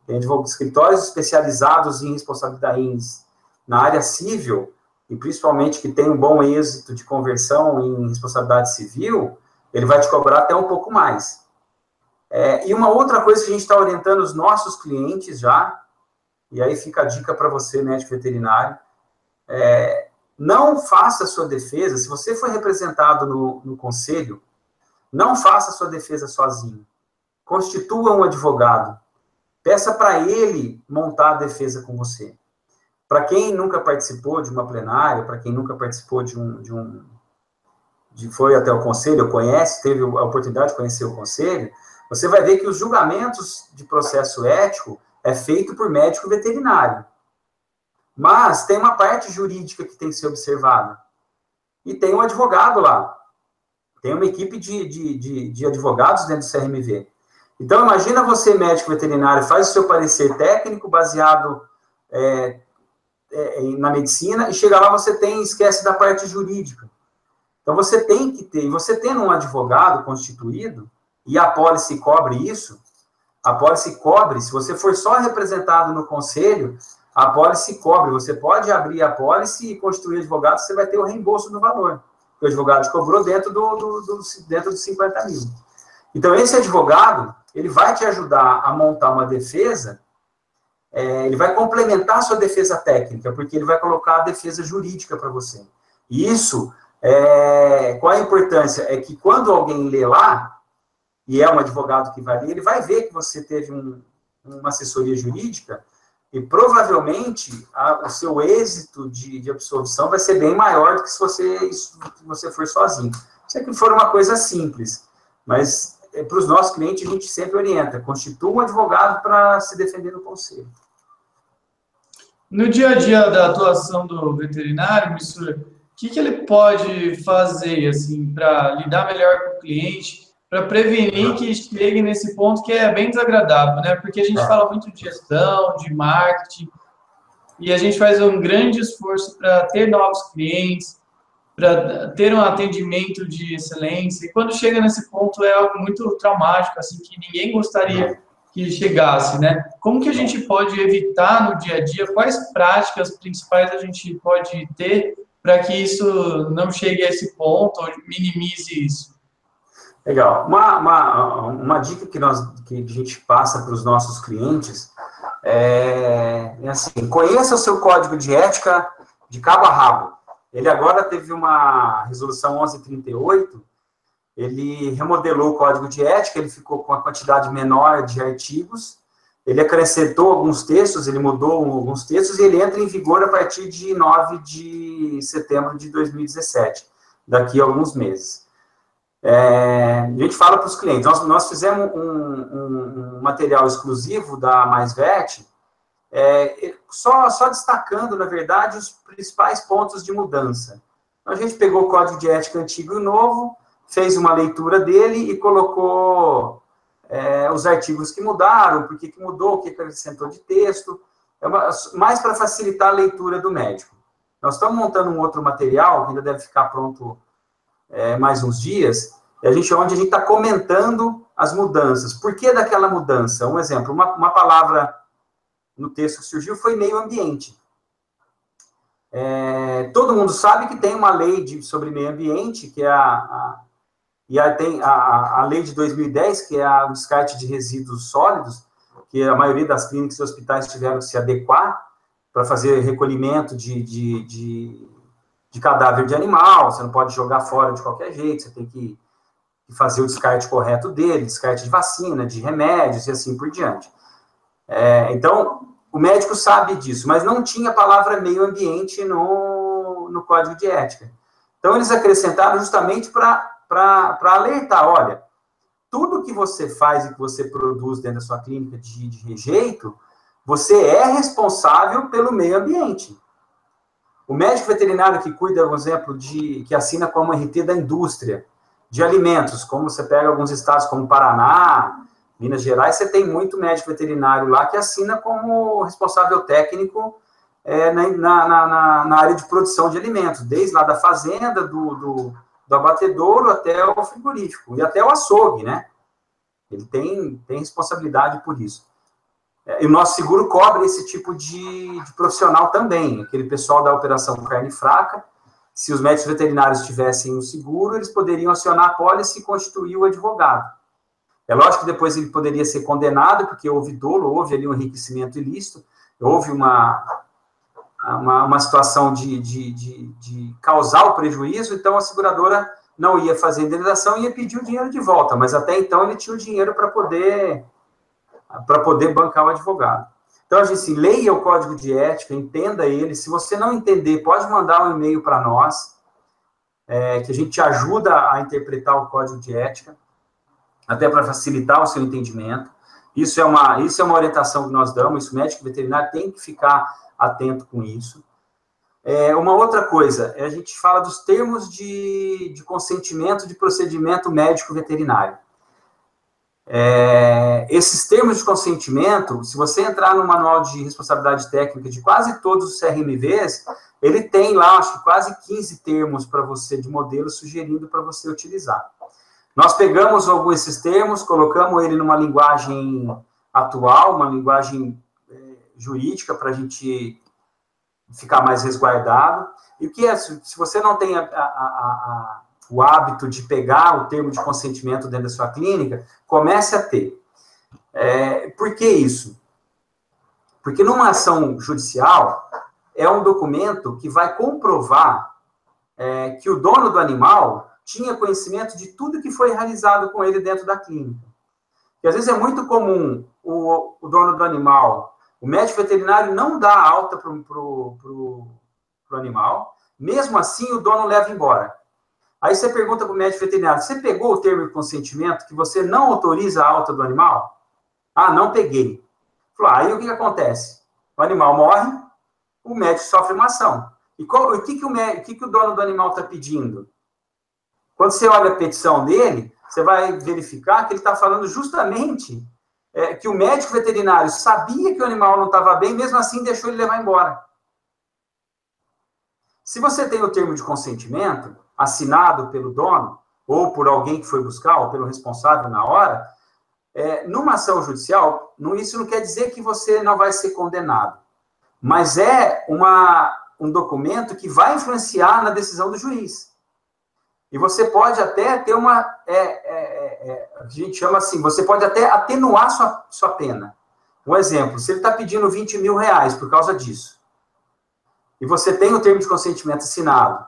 Tem escritórios especializados em responsabilidades na área civil, e principalmente que tem um bom êxito de conversão em responsabilidade civil, ele vai te cobrar até um pouco mais. É, e uma outra coisa que a gente está orientando os nossos clientes já, e aí fica a dica para você, médico veterinário, é, não faça sua defesa, se você for representado no, no conselho, não faça sua defesa sozinho. Constitua um advogado. Peça para ele montar a defesa com você. Para quem nunca participou de uma plenária, para quem nunca participou de um, de um de, foi até o conselho, conhece, teve a oportunidade de conhecer o conselho, você vai ver que os julgamentos de processo ético é feito por médico veterinário. Mas tem uma parte jurídica que tem que ser observada. E tem um advogado lá. Tem uma equipe de, de, de, de advogados dentro do CRMV. Então, imagina você, médico veterinário, faz o seu parecer técnico baseado é, é, na medicina e chega lá você tem esquece da parte jurídica. Então você tem que ter, você tendo um advogado constituído e a pólice cobre isso, a pólice cobre, se você for só representado no conselho, a pólice cobre, você pode abrir a pólice e constituir advogado, você vai ter o reembolso do valor, que o advogado cobrou dentro do, do, do dentro dos 50 mil. Então, esse advogado, ele vai te ajudar a montar uma defesa é, ele vai complementar a sua defesa técnica, porque ele vai colocar a defesa jurídica para você. E isso, é, qual a importância? É que quando alguém lê lá, e é um advogado que vai ler, ele vai ver que você teve um, uma assessoria jurídica, e provavelmente a, o seu êxito de, de, absorção vai ser bem maior do que se você, se você for sozinho. Se é que for uma coisa simples, mas é, para os nossos clientes a gente sempre orienta, constitua um advogado para se defender no conselho. No dia a dia da atuação do veterinário, Missura, o que, que ele pode fazer assim para lidar melhor com o cliente, para prevenir que chegue nesse ponto que é bem desagradável, né? Porque a gente fala muito de gestão, de marketing, e a gente faz um grande esforço para ter novos clientes, para ter um atendimento de excelência. E quando chega nesse ponto é algo muito traumático, assim, que ninguém gostaria que chegasse, né? Como que a gente pode evitar no dia a dia? Quais práticas principais a gente pode ter para que isso não chegue a esse ponto ou minimize isso? Legal. Uma, uma, uma dica que, nós, que a gente passa para os nossos clientes é, é assim, conheça o seu código de ética de cabo a rabo. Ele agora teve uma resolução 1138 ele remodelou o código de ética, ele ficou com a quantidade menor de artigos, ele acrescentou alguns textos, ele mudou alguns textos e ele entra em vigor a partir de 9 de setembro de 2017, daqui a alguns meses. É, a gente fala para os clientes, nós, nós fizemos um, um, material exclusivo da MaisVet, é, só, só destacando, na verdade, os principais pontos de mudança. A gente pegou o código de ética antigo e novo, fez uma leitura dele e colocou é, os artigos que mudaram, por que mudou, o que acrescentou de texto, é uma, mais para facilitar a leitura do médico. Nós estamos montando um outro material, que ainda deve ficar pronto é, mais uns dias, e a gente, onde a gente está comentando as mudanças. Por que daquela mudança? Um exemplo, uma, uma palavra no texto que surgiu foi meio ambiente. É, todo mundo sabe que tem uma lei de, sobre meio ambiente, que é a, a e aí tem a, a lei de 2010, que é o descarte de resíduos sólidos, que a maioria das clínicas e hospitais tiveram que se adequar para fazer recolhimento de, de, de, de, cadáver de animal, você não pode jogar fora de qualquer jeito, você tem que, fazer o descarte correto dele, descarte de vacina, de remédios e assim por diante. É, então, o médico sabe disso, mas não tinha a palavra meio ambiente no, no código de ética. Então, eles acrescentaram justamente para alertar, olha, tudo que você faz e que você produz dentro da sua clínica de, de rejeito, você é responsável pelo meio ambiente. O médico veterinário que cuida, por exemplo, de que assina como RT da indústria de alimentos, como você pega alguns estados como Paraná, Minas Gerais, você tem muito médico veterinário lá que assina como responsável técnico é, na, na, na, na, área de produção de alimentos, desde lá da fazenda, do, do, do abatedouro até o frigorífico, e até o açougue, né? Ele tem, tem responsabilidade por isso. É, e o nosso seguro cobre esse tipo de, de, profissional também, aquele pessoal da operação carne fraca. Se os médicos veterinários tivessem o seguro, eles poderiam acionar a pólice e constituir o advogado. É lógico que depois ele poderia ser condenado, porque houve dolo, houve ali um enriquecimento ilícito, houve uma, uma, uma situação de, de, de, de causar o prejuízo, então a seguradora não ia fazer indenização e ia pedir o dinheiro de volta, mas até então ele tinha o dinheiro para poder para poder bancar o advogado. Então, a gente assim, leia o código de ética, entenda ele. Se você não entender, pode mandar um e-mail para nós, é, que a gente te ajuda a interpretar o código de ética, até para facilitar o seu entendimento. Isso é uma, isso é uma orientação que nós damos, isso o médico veterinário tem que ficar atento com isso. É, uma outra coisa, a gente fala dos termos de, de consentimento de procedimento médico veterinário. É, esses termos de consentimento, se você entrar no manual de responsabilidade técnica de quase todos os CRMVs, ele tem lá, acho que quase 15 termos para você, de modelo, sugerindo para você utilizar. Nós pegamos alguns desses termos, colocamos ele numa linguagem atual, uma linguagem é, jurídica, para a gente ficar mais resguardado. E o que é, se você não tem a, a, a o hábito de pegar o termo de consentimento dentro da sua clínica, comece a ter. É, por que isso? Porque numa ação judicial, é um documento que vai comprovar é, que o dono do animal tinha conhecimento de tudo que foi realizado com ele dentro da clínica. E às vezes é muito comum o, o dono do animal, o médico veterinário não dá alta para o animal, mesmo assim o dono leva embora. Aí você pergunta para o médico veterinário: você pegou o termo de consentimento que você não autoriza a alta do animal? Ah, não peguei. Falou, ah, aí o que, que acontece? O animal morre, o médico sofre uma ação. E qual, o, que, que, o, o que, que o dono do animal está pedindo? Quando você olha a petição dele, você vai verificar que ele está falando justamente é, que o médico veterinário sabia que o animal não estava bem, mesmo assim deixou ele levar embora. Se você tem o termo de consentimento, assinado pelo dono, ou por alguém que foi buscar, ou pelo responsável na hora, é, numa ação judicial, não, isso não quer dizer que você não vai ser condenado, mas é uma, um documento que vai influenciar na decisão do juiz. E você pode até ter uma. É, é, é, a gente chama assim, você pode até atenuar sua, sua pena. Um exemplo, se ele está pedindo 20 mil reais por causa disso, e você tem o termo de consentimento assinado,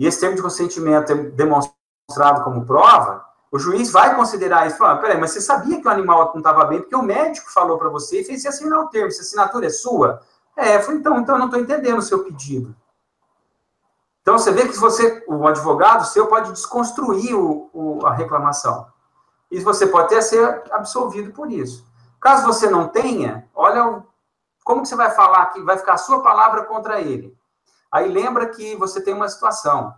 e esse termo de consentimento é demonstrado como prova, o juiz vai considerar isso. Falar, peraí, mas você sabia que o animal não estava bem porque o médico falou para você e fez você assinar o termo. Essa assinatura é sua? É, eu falei, então, então eu não estou entendendo o seu pedido. Então você vê que você, o advogado seu pode desconstruir o, o, a reclamação. E você pode até ser absolvido por isso. Caso você não tenha, olha como que você vai falar que vai ficar a sua palavra contra ele. Aí lembra que você tem uma situação.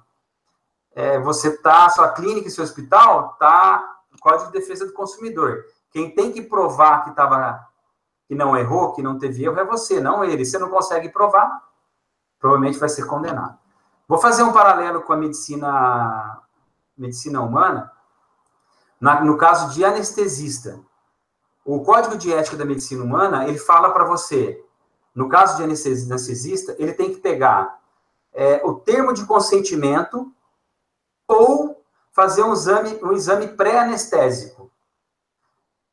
É, você está, sua clínica e seu hospital está no Código de Defesa do Consumidor. Quem tem que provar que estava que não errou, que não teve erro, é você, não ele. Você não consegue provar, provavelmente vai ser condenado. Vou fazer um paralelo com a medicina, medicina humana, na, no caso de anestesista. O Código de Ética da Medicina Humana, ele fala para você, no caso de anestesista, ele tem que pegar é, o termo de consentimento ou fazer um exame, um exame pré-anestésico.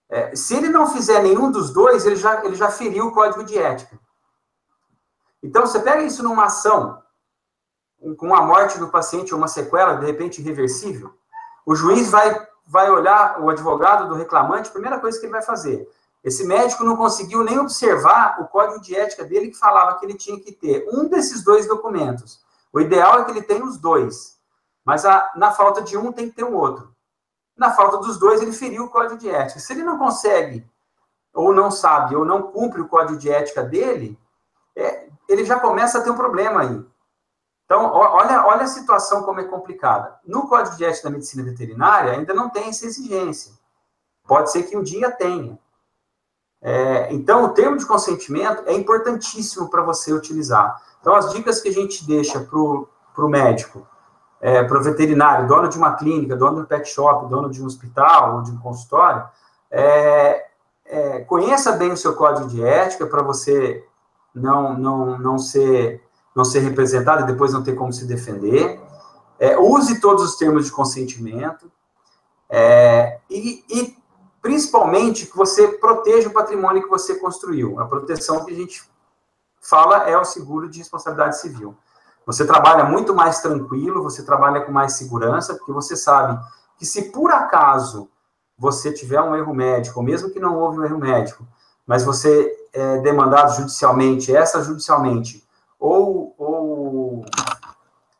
É, se ele não fizer nenhum dos dois, ele já, ele já feriu o código de ética. Então, você pega isso numa ação, com a morte do paciente ou uma sequela, de repente, irreversível, o juiz vai, vai olhar o advogado do reclamante, a primeira coisa que ele vai fazer. Esse médico não conseguiu nem observar o código de ética dele que falava que ele tinha que ter um desses dois documentos. O ideal é que ele tenha os dois, mas a, na falta de um tem que ter o outro na falta dos dois, ele feriu o código de ética. Se ele não consegue, ou não sabe, ou não cumpre o código de ética dele, é, ele já começa a ter um problema aí. Então, olha, olha a situação como é complicada. No Código de Ética da Medicina Veterinária, ainda não tem essa exigência. Pode ser que um dia tenha. É, então, o termo de consentimento é importantíssimo para você utilizar. Então, as dicas que a gente deixa para o médico é, para o veterinário, dono de uma clínica, dono de um pet shop, dono de um hospital ou de um consultório, é, é, conheça bem o seu código de ética para você não, não, não, ser, não ser representado e depois não ter como se defender. É, use todos os termos de consentimento. É, e, e, principalmente, que você proteja o patrimônio que você construiu. A proteção que a gente fala é o seguro de responsabilidade civil. Você trabalha muito mais tranquilo, você trabalha com mais segurança, porque você sabe que se por acaso você tiver um erro médico, ou mesmo que não houve um erro médico, mas você é demandado judicialmente, essa judicialmente, ou, ou,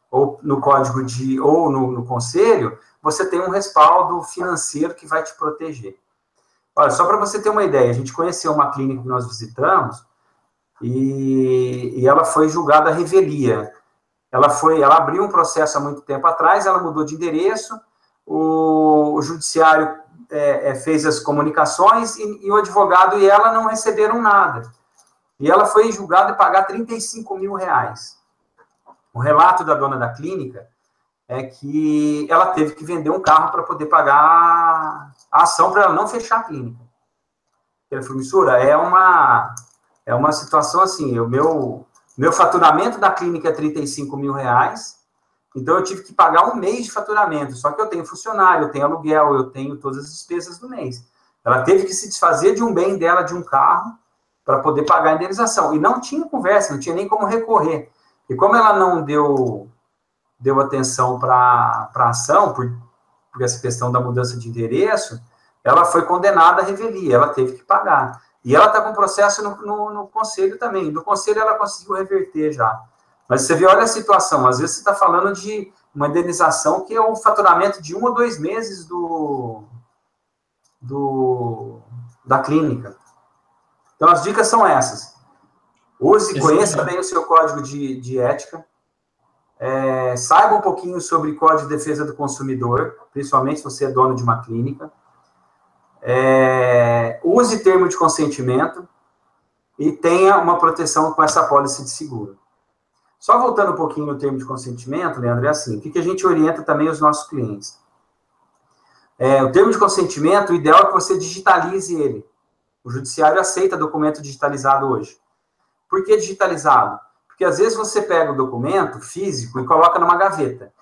ou no código de, ou no, no conselho, você tem um respaldo financeiro que vai te proteger. Olha, só para você ter uma ideia, a gente conheceu uma clínica que nós visitamos e, e ela foi julgada revelia. Ela foi, ela abriu um processo há muito tempo atrás, ela mudou de endereço, o, o judiciário é, é, fez as comunicações e, e, o advogado e ela não receberam nada. E ela foi julgada e pagar 35 mil reais. O relato da dona da clínica é que ela teve que vender um carro para poder pagar a ação para ela não fechar a clínica. Pela promissura é uma é uma situação assim, o meu meu faturamento da clínica é 35 mil reais, então eu tive que pagar um mês de faturamento. Só que eu tenho funcionário, eu tenho aluguel, eu tenho todas as despesas do mês. Ela teve que se desfazer de um bem dela, de um carro, para poder pagar a indenização. E não tinha conversa, não tinha nem como recorrer. E como ela não deu, deu atenção para a ação, por, por essa questão da mudança de endereço, ela foi condenada à revelia, ela teve que pagar. E ela está com processo no, no, no, conselho também. No conselho ela conseguiu reverter já. Mas você vê, olha a situação. Às vezes você está falando de uma indenização que é o faturamento de um ou dois meses do, do da clínica. Então as dicas são essas. Use, conheça bem o seu código de, de ética. É, saiba um pouquinho sobre código de defesa do consumidor, principalmente se você é dono de uma clínica. É, use termo de consentimento e tenha uma proteção com essa pólice de seguro. Só voltando um pouquinho no termo de consentimento, Leandro, é assim, o que, que a gente orienta também os nossos clientes? É, o termo de consentimento, o ideal é que você digitalize ele. O judiciário aceita documento digitalizado hoje. Por que digitalizado? Porque às vezes você pega o documento físico e coloca numa gaveta.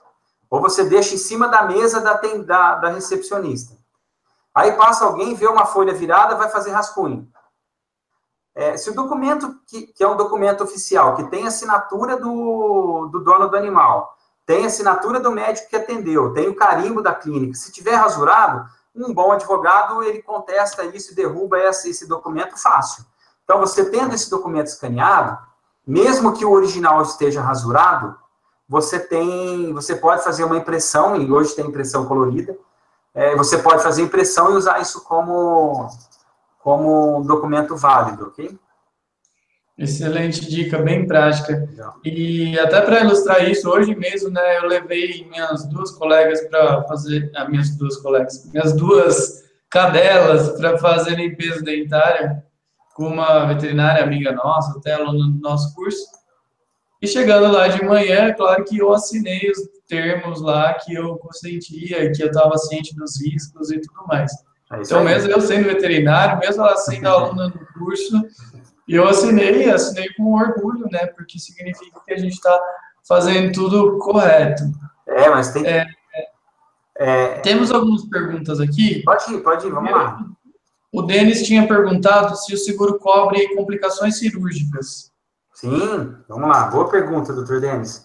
Ou você deixa em cima da mesa da, da, da recepcionista. Aí passa alguém, vê uma folha virada, vai fazer rascunho. É, se o documento, que, que, é um documento oficial, que tem assinatura do, do dono do animal, tem assinatura do médico que atendeu, tem o carimbo da clínica. Se tiver rasurado, um bom advogado, ele contesta isso e derruba esse, esse documento fácil. Então, você tendo esse documento escaneado, mesmo que o original esteja rasurado, você tem, você pode fazer uma impressão, e hoje tem impressão colorida, é, você pode fazer impressão e usar isso como, como um documento válido, ok? Excelente dica, bem prática. E até para ilustrar isso, hoje mesmo, né, eu levei minhas duas colegas para fazer, ah, minhas duas colegas, minhas duas cadelas para fazer limpeza dentária com uma veterinária amiga nossa, até aluna do nosso curso. E chegando lá de manhã, claro que eu assinei os termos lá que eu consentia, que eu estava ciente dos riscos e tudo mais. É então, mesmo eu sendo veterinário, mesmo ela sendo aluna do curso, eu assinei, assinei com orgulho, né? Porque significa que a gente está fazendo tudo correto. É, mas tem. É, é, temos algumas perguntas aqui. Pode ir, pode ir, vamos lá. O Denis tinha perguntado se o seguro cobre complicações cirúrgicas. Sim, vamos lá. Boa pergunta, doutor Denis.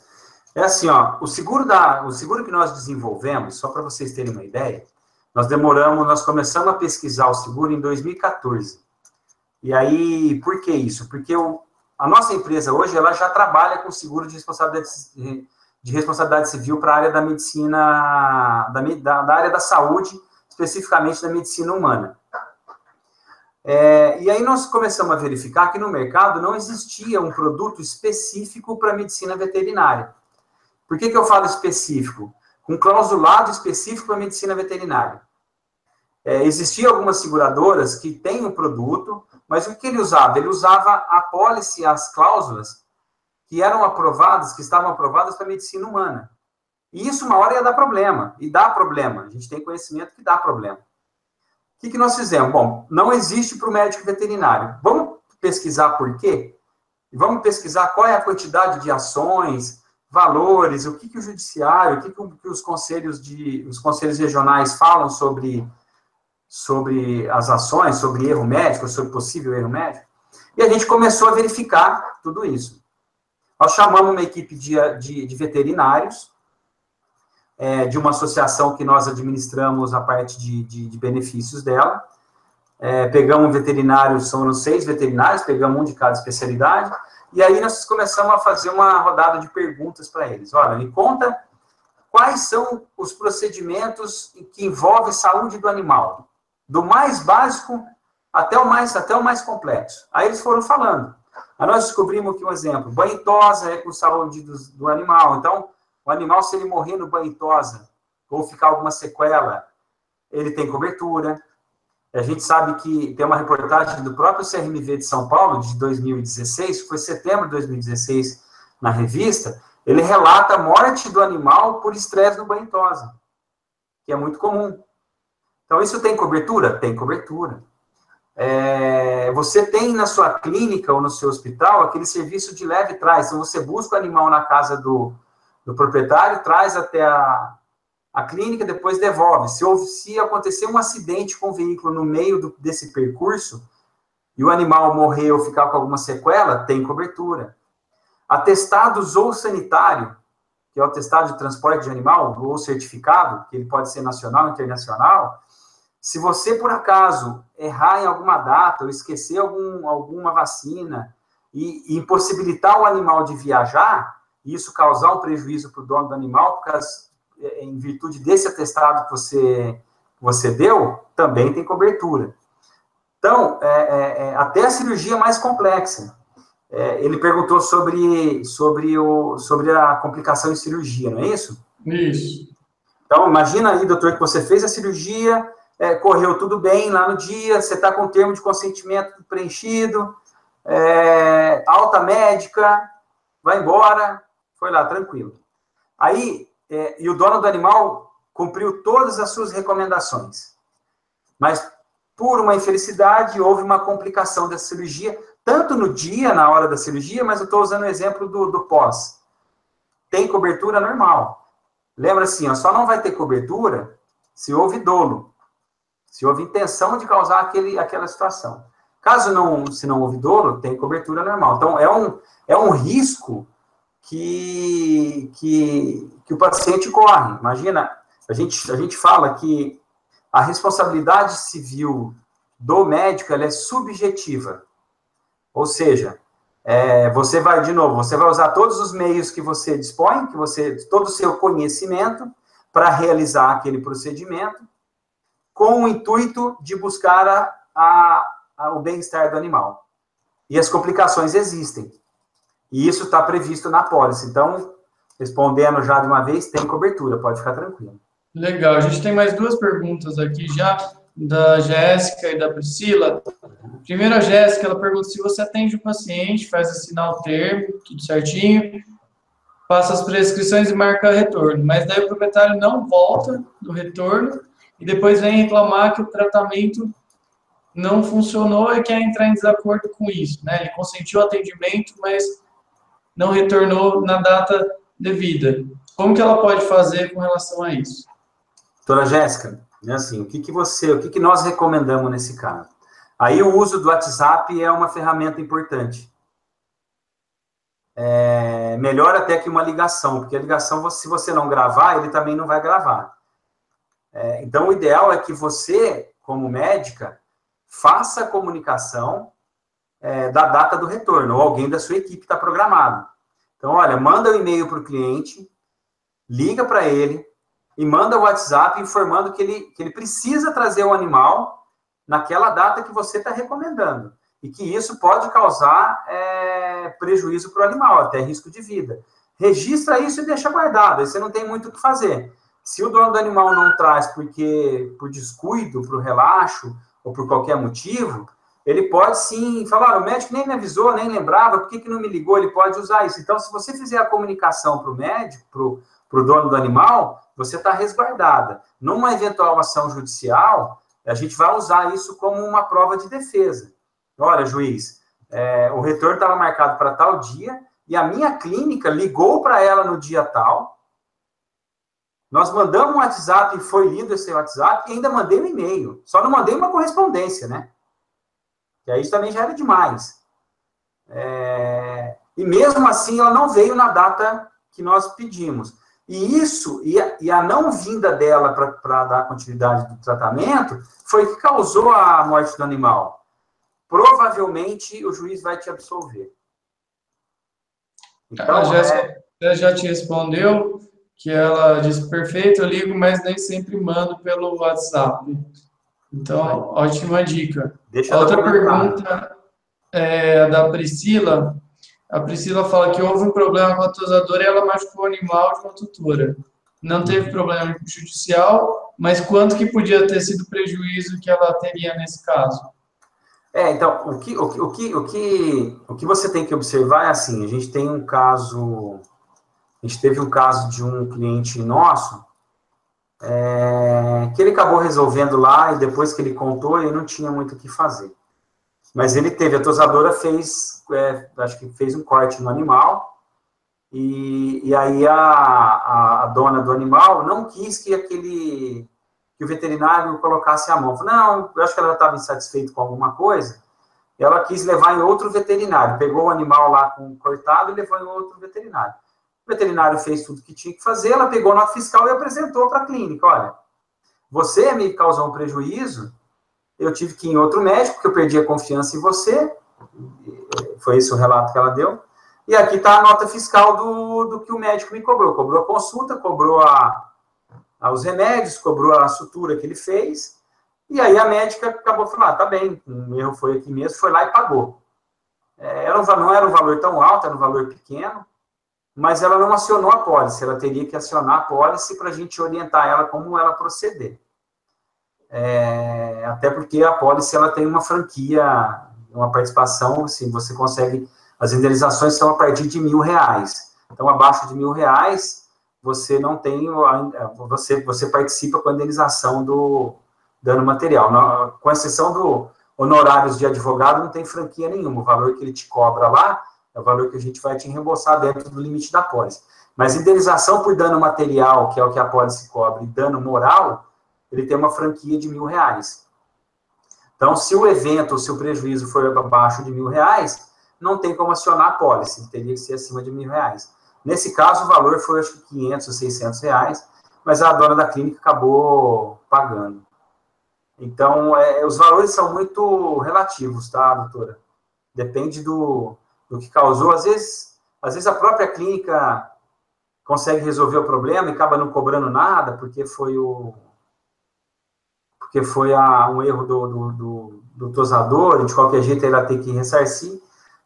É assim, ó, o seguro da, o seguro que nós desenvolvemos, só para vocês terem uma ideia, nós demoramos, nós começamos a pesquisar o seguro em 2014. E aí, por que isso? Porque o, a nossa empresa hoje ela já trabalha com seguro de responsabilidade, de responsabilidade civil para a área da medicina, da, da, da, área da saúde, especificamente da medicina humana. É, e aí nós começamos a verificar que no mercado não existia um produto específico para medicina veterinária. Por que, que eu falo específico? Um clausulado específico para medicina veterinária. É, existiam algumas seguradoras que têm o um produto, mas o que ele usava? Ele usava a pólice, as cláusulas que eram aprovadas, que estavam aprovadas para medicina humana. E isso uma hora ia dar problema, e dá problema. A gente tem conhecimento que dá problema. Que, que nós fizemos? Bom, não existe para o médico veterinário. Vamos pesquisar por quê? Vamos pesquisar qual é a quantidade de ações, valores, o que, que o judiciário, o que, que os conselhos de os conselhos regionais falam sobre sobre as ações, sobre erro médico, sobre possível erro médico, e a gente começou a verificar tudo isso. Nós chamamos uma equipe de, de, de veterinários, é, de uma associação que nós administramos a parte de, de, de benefícios dela, é, pegamos um veterinário, são seis veterinários, pegamos um de cada especialidade, e aí nós começamos a fazer uma rodada de perguntas para eles. Olha, me conta quais são os procedimentos que envolvem saúde do animal do mais básico até o mais, até o mais complexo. Aí eles foram falando. Aí nós descobrimos que, um exemplo, banho é com saúde do, do animal. Então, o animal, se ele morrer no banho tosa ou ficar alguma sequela, ele tem cobertura. A gente sabe que tem uma reportagem do próprio CRMV de São Paulo, de 2016, que foi setembro de 2016, na revista, ele relata a morte do animal por estresse no banho tosa, que é muito comum. Então, isso tem cobertura? Tem cobertura. É, você tem na sua clínica ou no seu hospital aquele serviço de leve trás. Então, você busca o animal na casa do, do proprietário, traz até a, a clínica, depois devolve. Se, se acontecer um acidente com o veículo no meio do, desse percurso e o animal morrer ou ficar com alguma sequela, tem cobertura. Atestados ou sanitário, que é o atestado de transporte de animal, ou certificado, que ele pode ser nacional internacional, se você, por acaso, errar em alguma data ou esquecer algum, alguma vacina e, e impossibilitar o animal de viajar, e isso causar um prejuízo para o dono do animal, por causa, é, em virtude desse atestado que você, você deu, também tem cobertura. Então, é, é, é até a cirurgia mais complexa. É, ele perguntou sobre, sobre, o, sobre a complicação em cirurgia, não é isso? Isso. Então, imagina aí, doutor, que você fez a cirurgia, é, correu tudo bem lá no dia, você está com o termo de consentimento preenchido, é, alta médica, vai embora, foi lá, tranquilo. Aí, é, e o dono do animal cumpriu todas as suas recomendações. Mas, por uma infelicidade, houve uma complicação da cirurgia, tanto no dia, na hora da cirurgia, mas eu estou usando o exemplo do, do pós. Tem cobertura normal. Lembra assim, ó, só não vai ter cobertura se houve dolo se houve intenção de causar aquele, aquela situação. Caso não, se não houve dolo, tem cobertura normal. Então, é um, é um risco que, que, que o paciente corre. Imagina, a gente, a gente fala que a responsabilidade civil do médico ela é subjetiva. Ou seja, é, você vai, de novo, você vai usar todos os meios que você dispõe, que você, todo o seu conhecimento para realizar aquele procedimento, com o intuito de buscar a, a, a, o bem-estar do animal. E as complicações existem. E isso está previsto na pólice. Então, respondendo já de uma vez, tem cobertura, pode ficar tranquilo. Legal. A gente tem mais duas perguntas aqui já, da Jéssica e da Priscila. Primeiro, a Jéssica, ela pergunta se você atende o paciente, faz assinar o termo, tudo certinho, passa as prescrições e marca retorno. Mas daí o proprietário não volta no retorno e depois vem reclamar que o tratamento não funcionou e quer entrar em desacordo com isso. Né? Ele consentiu o atendimento, mas não retornou na data devida. Como que ela pode fazer com relação a isso? Doutora Jéssica, é assim, o que, que você, o que, que nós recomendamos nesse caso? Aí o uso do WhatsApp é uma ferramenta importante. É melhor até que uma ligação, porque a ligação, se você não gravar, ele também não vai gravar. É, então, o ideal é que você, como médica, faça a comunicação é, da data do retorno, ou alguém da sua equipe está programado. Então, olha, manda o um e-mail para o cliente, liga para ele, e manda o WhatsApp informando que ele, que ele precisa trazer o animal naquela data que você está recomendando. E que isso pode causar é, prejuízo para o animal, até risco de vida. Registra isso e deixa guardado, aí você não tem muito o que fazer. Se o dono do animal não traz porque por descuido, por relaxo ou por qualquer motivo, ele pode sim falar: o médico nem me avisou, nem lembrava, por que, que não me ligou? Ele pode usar isso. Então, se você fizer a comunicação para o médico, para o dono do animal, você está resguardada. Numa eventual ação judicial, a gente vai usar isso como uma prova de defesa. Olha, juiz, é, o retorno estava marcado para tal dia e a minha clínica ligou para ela no dia tal. Nós mandamos um WhatsApp e foi lido esse WhatsApp e ainda mandei um e-mail. Só não mandei uma correspondência, né? Que aí também já era demais. É, e mesmo assim, ela não veio na data que nós pedimos. E isso, e a, e a não vinda dela para dar continuidade do tratamento, foi que causou a morte do animal. Provavelmente o juiz vai te absolver. Então, a Jéssica é... já te respondeu que ela disse, perfeito, eu ligo, mas nem sempre mando pelo WhatsApp. Então, ótima dica. Deixa Outra pergunta é da Priscila. A Priscila fala que houve um problema com a tosadora e ela machucou o animal de uma tutora. Não teve problema judicial, mas quanto que podia ter sido o prejuízo que ela teria nesse caso? É, então, o que, o, que, o, que, o, que, o que você tem que observar é assim, a gente tem um caso, a gente teve um caso de um cliente nosso, é, que ele acabou resolvendo lá, e depois que ele contou, ele não tinha muito o que fazer. Mas ele teve, a tosadora fez, é, acho que fez um corte no animal, e, e aí a, a, a, dona do animal não quis que aquele, que o veterinário colocasse a mão. Falou, não, eu acho que ela estava insatisfeita com alguma coisa, ela quis levar em outro veterinário, pegou o animal lá com cortado e levou em outro veterinário. O veterinário fez tudo que tinha que fazer, ela pegou a nota fiscal e apresentou para a clínica, olha, você me causou um prejuízo, eu tive que ir em outro médico, porque eu perdi a confiança em você. Foi esse o relato que ela deu. E aqui está a nota fiscal do, do que o médico me cobrou. Cobrou a consulta, cobrou a, os remédios, cobrou a sutura que ele fez. E aí a médica acabou falando, ah, tá bem, o erro foi aqui mesmo, foi lá e pagou. É, era um, não era um valor tão alto, era um valor pequeno, mas ela não acionou a pólice, ela teria que acionar a pólice para a gente orientar ela como ela proceder. É, até porque a pólice ela tem uma franquia, uma participação, assim, você consegue, as indenizações são a partir de mil reais. Então, abaixo de mil reais, você não tem, você, você participa com a indenização do dano material. Com exceção do honorários de advogado, não tem franquia nenhuma. O valor que ele te cobra lá é o valor que a gente vai te reembolsar dentro do limite da pólice. Mas indenização por dano material, que é o que a pólice cobre, dano moral, ele tem uma franquia de mil reais. Então, se o evento, se o prejuízo for abaixo de mil reais, não tem como acionar a pólice, teria que ser acima de mil reais. Nesse caso, o valor foi, acho que 500 ou 600 reais, mas a dona da clínica acabou pagando. Então, é, os valores são muito relativos, tá, doutora? Depende do, do que causou. Às vezes, às vezes a própria clínica consegue resolver o problema e acaba não cobrando nada, porque foi o porque foi a, um erro do, do, do, do tosador, de qualquer jeito ele vai ter que ressarcir,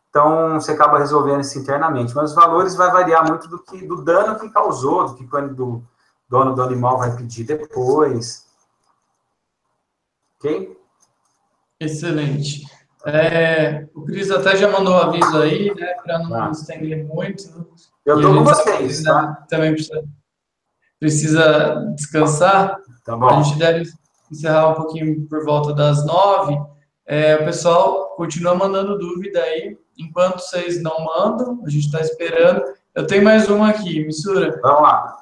então você acaba resolvendo isso internamente. Mas os valores vai variar muito do que do dano que causou, do que do dono do animal vai pedir depois. Ok? Excelente. É, o Cris até já mandou um aviso aí, né, para não ah. estender muito. Né? Eu estou com vocês, tá? Também precisa, precisa descansar. Tá bom. A gente deve encerrar um pouquinho por volta das nove. É, o pessoal continua mandando dúvida aí. Enquanto vocês não mandam, a gente está esperando. Eu tenho mais uma aqui, Missura. Vamos lá.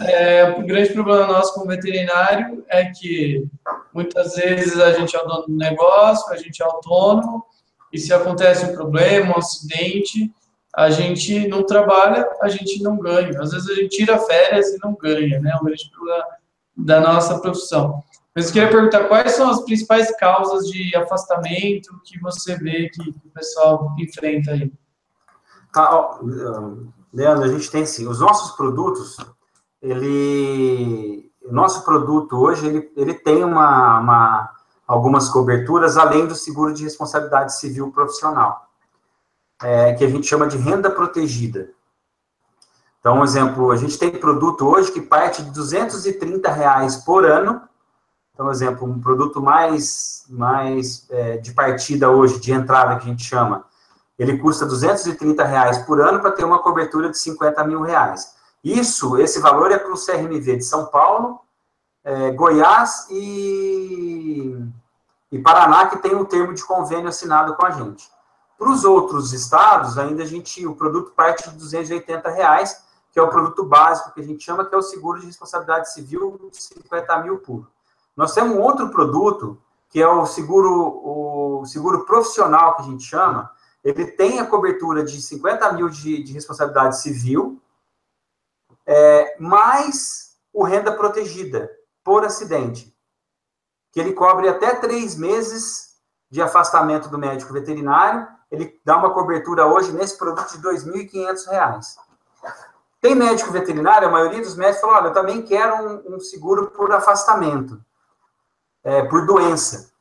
É, o grande problema nosso como veterinário é que muitas vezes a gente é o dono do negócio, a gente é autônomo, e se acontece um problema, um acidente, a gente não trabalha, a gente não ganha. Às vezes a gente tira férias e não ganha, né? É um grande problema da nossa profissão. Mas eu queria perguntar quais são as principais causas de afastamento que você vê que, o pessoal enfrenta aí. Tá, ó, Leandro, a gente tem assim, os nossos produtos, ele, o nosso produto hoje, ele, ele tem uma, uma, algumas coberturas além do seguro de responsabilidade civil profissional, é, que a gente chama de renda protegida. Então, um exemplo, a gente tem produto hoje que parte de 230 reais por ano. Então, um exemplo, um produto mais, mais é, de partida hoje, de entrada, que a gente chama, ele custa 230 reais por ano para ter uma cobertura de 50 mil reais. Isso, esse valor é para o CRMV de São Paulo, é, Goiás e, e Paraná, que tem um termo de convênio assinado com a gente. Para os outros estados, ainda a gente, o produto parte de 280 reais, que é o produto básico que a gente chama, que é o seguro de responsabilidade civil de 50 mil por. Nós temos um outro produto, que é o seguro, o seguro profissional, que a gente chama, ele tem a cobertura de 50 mil de, de responsabilidade civil, é, mais o renda protegida por acidente, que ele cobre até três meses de afastamento do médico veterinário, ele dá uma cobertura hoje nesse produto de R$ 2.500. Tem médico veterinário, a maioria dos médicos falou, olha, eu também quero um, um seguro por afastamento, é, por doença.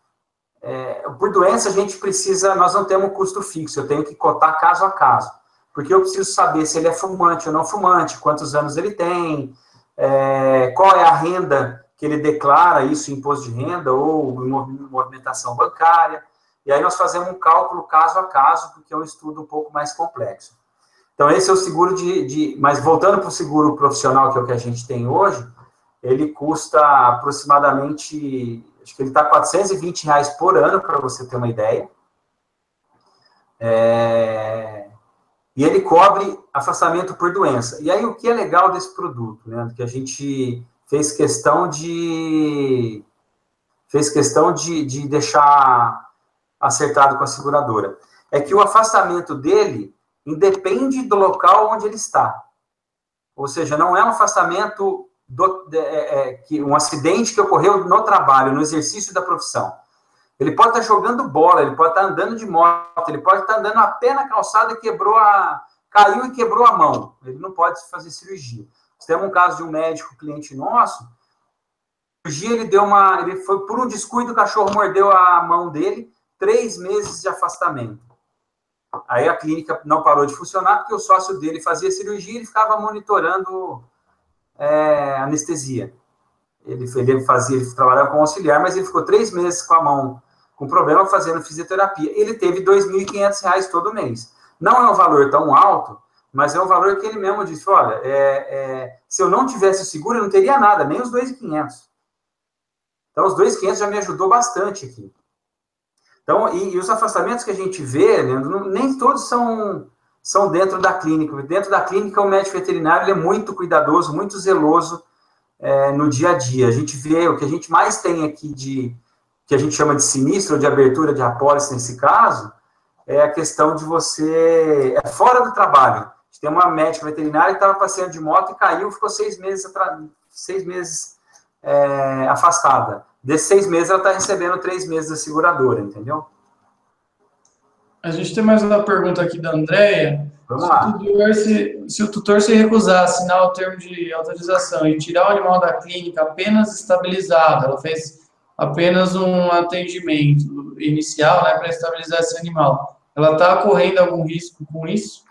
É, por doença, a gente precisa, nós não temos custo fixo, eu tenho que cotar caso a caso. Porque eu preciso saber se ele é fumante ou não fumante, quantos anos ele tem, é, qual é a renda que ele declara, isso imposto de renda ou movimentação bancária. E aí nós fazemos um cálculo caso a caso, porque é um estudo um pouco mais complexo. Então, esse é o seguro de. de mas voltando para o seguro profissional, que é o que a gente tem hoje, ele custa aproximadamente Acho que ele está 420 reais por ano, para você ter uma ideia. É... E ele cobre afastamento por doença. E aí, o que é legal desse produto, né? Que a gente fez questão de fez questão de, de deixar acertado com a seguradora. É que o afastamento dele independe do local onde ele está. Ou seja, não é um afastamento do, é, é, que um acidente que ocorreu no trabalho, no exercício da profissão. Ele pode estar jogando bola, ele pode estar andando de moto, ele pode estar andando a pé na calçada e quebrou a. caiu e quebrou a mão. Ele não pode fazer cirurgia. Nós temos um caso de um médico cliente nosso. Cirurgia, ele deu uma. Ele foi por um descuido, o cachorro mordeu a mão dele, três meses de afastamento. Aí a clínica não parou de funcionar porque o sócio dele fazia cirurgia e ele ficava monitorando é, anestesia. Ele, ele fazia, ele trabalhava como auxiliar, mas ele ficou três meses com a mão com problema fazendo fisioterapia. Ele teve R$ 2.500 todo mês. Não é um valor tão alto, mas é um valor que ele mesmo disse, olha, é, é, se eu não tivesse o seguro, eu não teria nada, nem os 2.500. Então, os 2.500 já me ajudou bastante aqui. Então, e, e, os afastamentos que a gente vê, Leandro, nem todos são são dentro da clínica. Dentro da clínica, o médico veterinário é muito cuidadoso, muito zeloso é, no dia a dia. A gente vê, o que a gente mais tem aqui de, que a gente chama de sinistro, de abertura de apólice nesse caso, é a questão de você, é fora do trabalho. Tem uma médica veterinária que estava passeando de moto e caiu, ficou seis meses, seis meses é, afastada. Desses seis meses, ela está recebendo três meses da seguradora, entendeu? A gente tem mais uma pergunta aqui da Andréia. Vamos se lá. O tutor, se, se o tutor se recusar a assinar o termo de autorização e tirar o animal da clínica apenas estabilizado, ela fez apenas um atendimento inicial né, para estabilizar esse animal, ela está correndo algum risco com isso?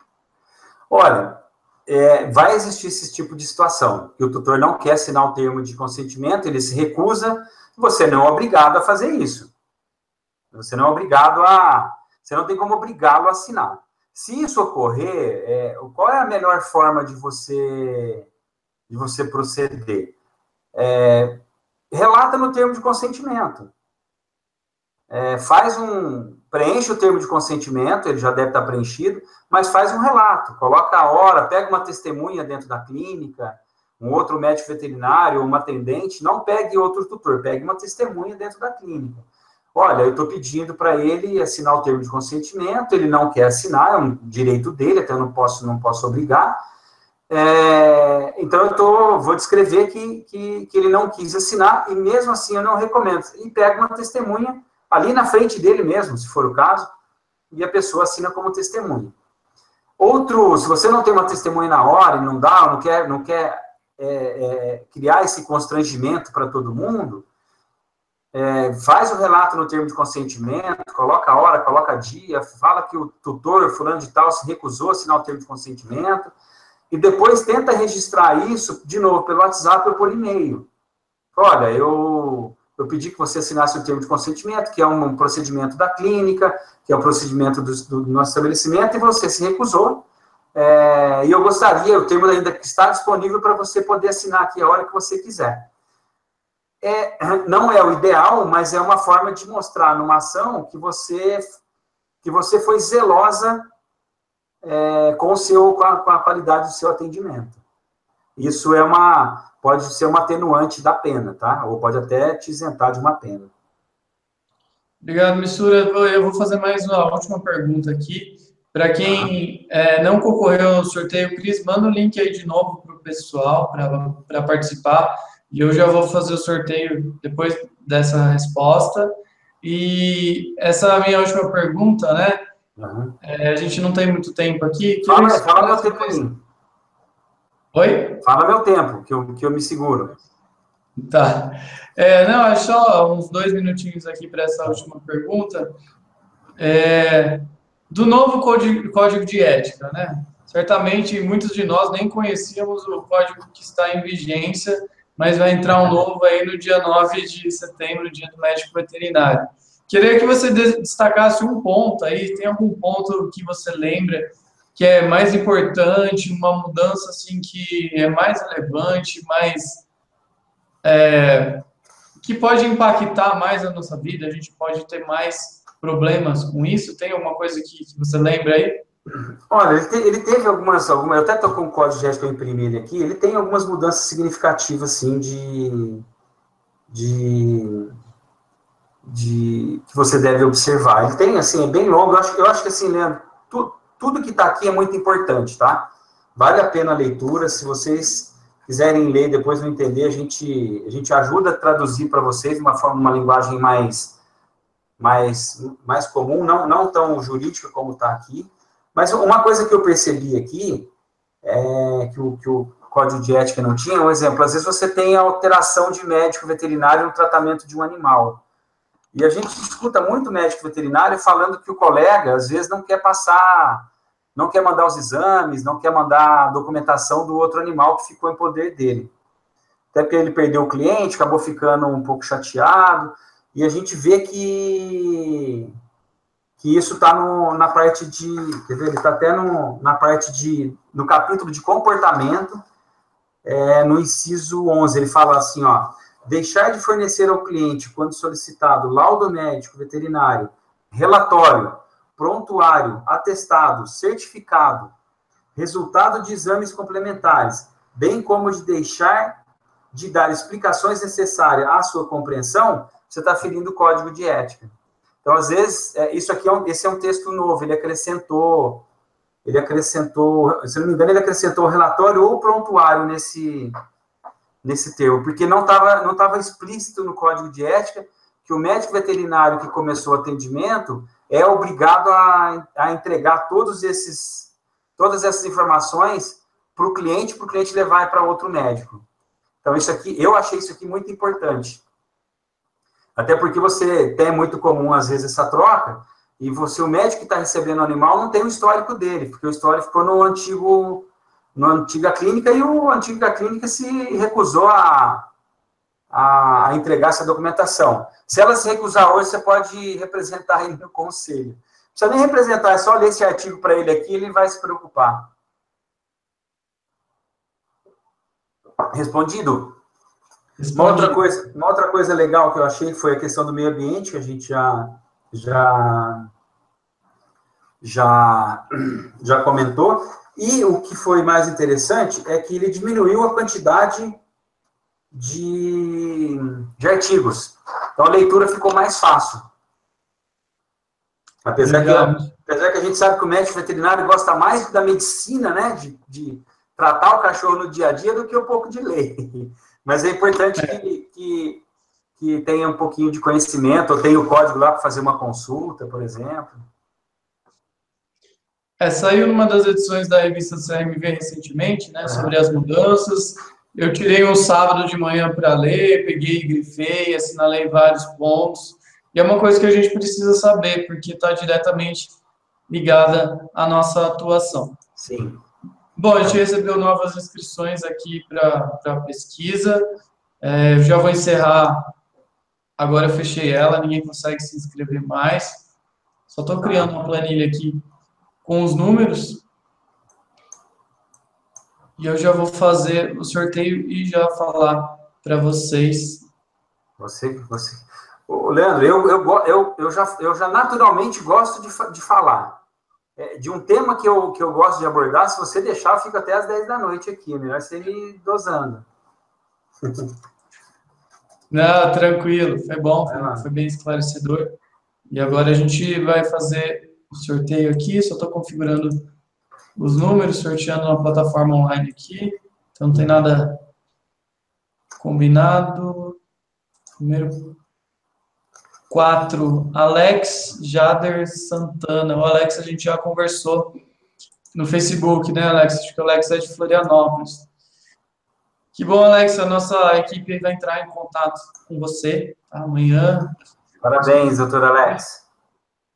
Olha, é, vai existir esse tipo de situação, que o tutor não quer assinar o termo de consentimento, ele se recusa, você não é obrigado a fazer isso. Você não é obrigado a você não tem como obrigá-lo a assinar. Se isso ocorrer, é, qual é a melhor forma de você de você proceder? É, relata no termo de consentimento. É, faz um preenche o termo de consentimento, ele já deve estar preenchido, mas faz um relato, coloca a hora, pega uma testemunha dentro da clínica, um outro médico veterinário uma atendente, não pegue outro tutor, pegue uma testemunha dentro da clínica. Olha, eu estou pedindo para ele assinar o termo de consentimento, ele não quer assinar, é um direito dele, até não posso, não posso obrigar. É, então, eu tô, vou descrever que, que, que, ele não quis assinar, e mesmo assim eu não recomendo. E pega uma testemunha ali na frente dele mesmo, se for o caso, e a pessoa assina como testemunha. Outro, se você não tem uma testemunha na hora e não dá, não quer, não quer é, é, criar esse constrangimento para todo mundo, é, faz o relato no termo de consentimento, coloca a hora, coloca dia, fala que o tutor, fulano de tal, se recusou a assinar o termo de consentimento, e depois tenta registrar isso, de novo, pelo WhatsApp ou por e-mail. Olha, eu, eu pedi que você assinasse o termo de consentimento, que é um procedimento da clínica, que é um procedimento do, do nosso estabelecimento, e você se recusou, é, e eu gostaria, o termo ainda está disponível para você poder assinar aqui a hora que você quiser é, não é o ideal, mas é uma forma de mostrar numa ação que você que você foi zelosa é, com o seu com a, com a, qualidade do seu atendimento. Isso é uma pode ser uma atenuante da pena, tá? Ou pode até te isentar de uma pena. Obrigado, Missura. Eu vou fazer mais uma última pergunta aqui. Para quem é, não concorreu ao sorteio, Cris, manda o link aí de novo para o pessoal para participar. E eu já vou fazer o sorteio depois dessa resposta. E essa é a minha última pergunta, né? Uhum. É, a gente não tem muito tempo aqui. Fala, fala meu tempo aí. Oi? Fala meu tempo, que eu, que eu me seguro. Tá. É, não, é só uns dois minutinhos aqui para essa última pergunta. É, do novo código, código de ética, né? Certamente muitos de nós nem conhecíamos o código que está em vigência mas vai entrar um novo aí no dia 9 de setembro, dia do médico veterinário. Queria que você destacasse um ponto aí, tem algum ponto que você lembra que é mais importante, uma mudança assim que é mais relevante, mais é, que pode impactar mais a nossa vida, a gente pode ter mais problemas com isso? Tem alguma coisa que, que você lembra aí? Olha, ele, te, ele, teve algumas, algumas, eu até estou com o código de ética eu imprimi ele aqui, ele tem algumas mudanças significativas, assim, de, de, de, que você deve observar. Ele tem, assim, é bem longo, eu acho, eu acho que, assim, Leandro, tu, tudo que está aqui é muito importante, tá? Vale a pena a leitura, se vocês quiserem ler depois não entender, a gente, a gente ajuda a traduzir para vocês de uma forma, uma linguagem mais, mais, mais comum, não, não tão jurídica como está aqui, mas uma coisa que eu percebi aqui, é, que, o, que o código de ética não tinha, um exemplo, às vezes você tem a alteração de médico veterinário no tratamento de um animal. E a gente escuta muito médico veterinário falando que o colega, às vezes, não quer passar, não quer mandar os exames, não quer mandar a documentação do outro animal que ficou em poder dele. Até porque ele perdeu o cliente, acabou ficando um pouco chateado, e a gente vê que que isso está na parte de, quer ver, ele está até no, na parte de, no capítulo de comportamento, é, no inciso 11, ele fala assim, ó, deixar de fornecer ao cliente, quando solicitado, laudo médico veterinário, relatório, prontuário, atestado, certificado, resultado de exames complementares, bem como de deixar de dar explicações necessárias à sua compreensão, você está ferindo o código de ética. Então, às vezes, é, isso aqui é um, esse é um texto novo, ele acrescentou ele acrescentou, se não me engano, ele acrescentou relatório ou prontuário nesse, nesse termo, porque não estava não tava explícito no código de ética que o médico veterinário que começou o atendimento é obrigado a, a entregar todos esses, todas essas informações para o cliente, para o cliente levar para outro médico. Então, isso aqui, eu achei isso aqui muito importante. Até porque você tem muito comum, às vezes, essa troca, e você, o médico que está recebendo o animal, não tem o histórico dele, porque o histórico ficou no antigo, no antiga clínica, e o antiga clínica se recusou a, a, a, entregar essa documentação. Se ela se recusar hoje, você pode representar ele no conselho. Não precisa nem representar, é só ler esse artigo para ele aqui, ele vai se preocupar. Respondido? Uma outra, coisa, uma outra coisa legal que eu achei foi a questão do meio ambiente, que a gente já, já, já, já comentou. E o que foi mais interessante é que ele diminuiu a quantidade de, de artigos. Então a leitura ficou mais fácil. Apesar que, apesar que a gente sabe que o médico veterinário gosta mais da medicina, né? De, de tratar o cachorro no dia a dia do que um pouco de lei. Mas é importante é. Que, que, que, tenha um pouquinho de conhecimento, ou tenha o código lá para fazer uma consulta, por exemplo. É, saiu numa das edições da revista CMV recentemente, né, sobre as mudanças. Eu tirei um sábado de manhã para ler, peguei, grifei, assinalei vários pontos. E é uma coisa que a gente precisa saber, porque está diretamente ligada à nossa atuação. Sim. Bom, a gente recebeu novas inscrições aqui para a pesquisa. É, já vou encerrar. Agora fechei ela, ninguém consegue se inscrever mais. Só estou criando uma planilha aqui com os números. E eu já vou fazer o sorteio e já falar para vocês. Você, você. Ô, Leandro, eu, eu, eu, eu, já, eu já naturalmente gosto de, de falar de um tema que eu, que eu gosto de abordar, se você deixar, eu fico até às 10 da noite aqui. É melhor você ir dosando. Não, tranquilo, foi bom, foi, foi, bem esclarecedor. E agora a gente vai fazer o sorteio aqui, só estou configurando os números, sorteando na plataforma online aqui, então não tem nada combinado. Primeiro 4, Alex Jader Santana. O Alex a gente já conversou no Facebook, né, Alex? Acho que o Alex é de Florianópolis. Que bom, Alex. A nossa equipe vai entrar em contato com você tá? amanhã. Parabéns, doutor Alex.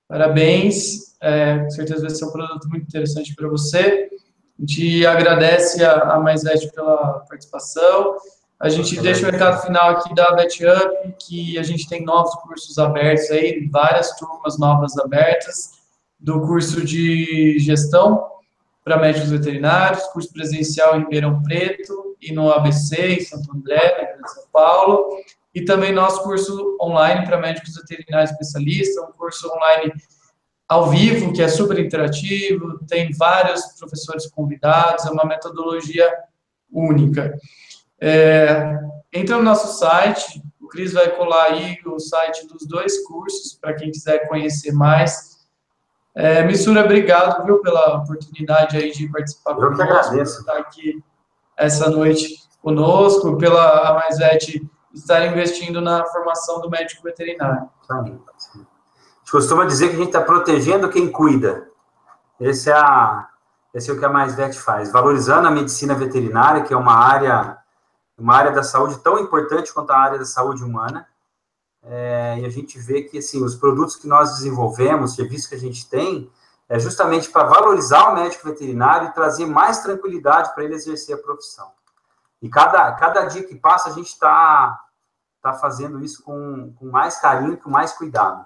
Parabéns. É, com certeza vai ser um produto muito interessante para você. A gente agradece a, a Mais pela participação. A gente deixa o recado final aqui da VetUp, que a gente tem novos cursos abertos aí, várias turmas novas abertas, do curso de gestão para médicos veterinários, curso presencial em Ribeirão Preto e no ABC, em Santo André, em São Paulo, e também nosso curso online para médicos veterinários especialistas, um curso online ao vivo, que é super interativo, tem vários professores convidados, é uma metodologia única. É, entra no nosso site, o Cris vai colar aí o site dos dois cursos, para quem quiser conhecer mais. É, Missura, obrigado, viu, pela oportunidade aí de participar Eu conosco. que agradeço. Estar aqui essa noite conosco, pela Amaisete estar investindo na formação do médico veterinário. A gente costuma dizer que a gente está protegendo quem cuida. Esse é, a, esse é o que a MaisVet faz, valorizando a medicina veterinária, que é uma área uma área da saúde tão importante quanto a área da saúde humana. É, e a gente vê que assim, os produtos que nós desenvolvemos, serviços que a gente tem, é justamente para valorizar o médico veterinário e trazer mais tranquilidade para ele exercer a profissão. E cada, cada dia que passa, a gente está tá fazendo isso com, com mais carinho, com mais cuidado.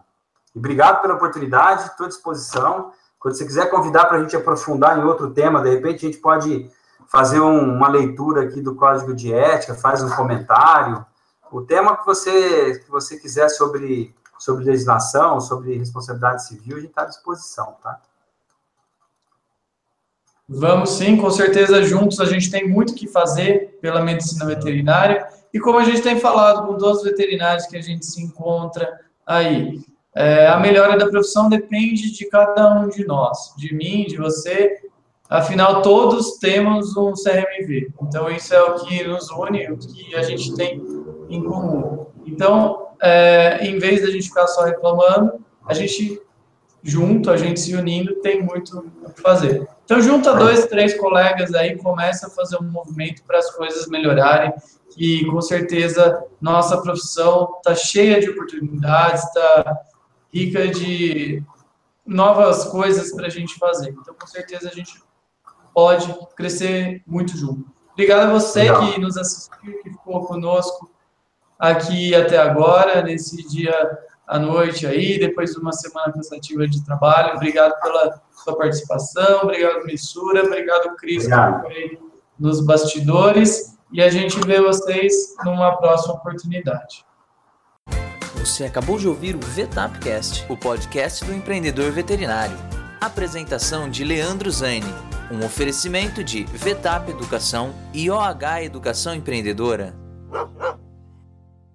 E obrigado pela oportunidade, estou à disposição. Quando você quiser convidar para a gente aprofundar em outro tema, de repente a gente pode fazer um, uma leitura aqui do código de ética, faz um comentário. O tema que você, que você quiser sobre, sobre legislação, sobre responsabilidade civil, a gente está à disposição, tá? Vamos sim, com certeza juntos a gente tem muito que fazer pela medicina veterinária e como a gente tem falado com todos os veterinários que a gente se encontra aí, é, a melhora da profissão depende de cada um de nós, de mim, de você Afinal, todos temos um CRMV. Então, isso é o que nos une, o que a gente tem em comum. Então, é, em vez da gente ficar só reclamando, a gente junto, a gente se unindo, tem muito o que fazer. Então, junta dois, três colegas aí, começa a fazer um movimento para as coisas melhorarem, e com certeza nossa profissão está cheia de oportunidades, está rica de novas coisas para a gente fazer. Então, com certeza, a gente pode crescer muito junto. Obrigado a você Legal. que nos assistiu, que ficou conosco aqui até agora, nesse dia à noite aí, depois de uma semana cansativa de trabalho. Obrigado pela sua participação, obrigado, Missura, obrigado, Cris, que nos bastidores, e a gente vê vocês numa próxima oportunidade. Você acabou de ouvir o VetapCast, o podcast do empreendedor veterinário. Apresentação de Leandro Zani, um oferecimento de VETAP Educação e OH Educação Empreendedora.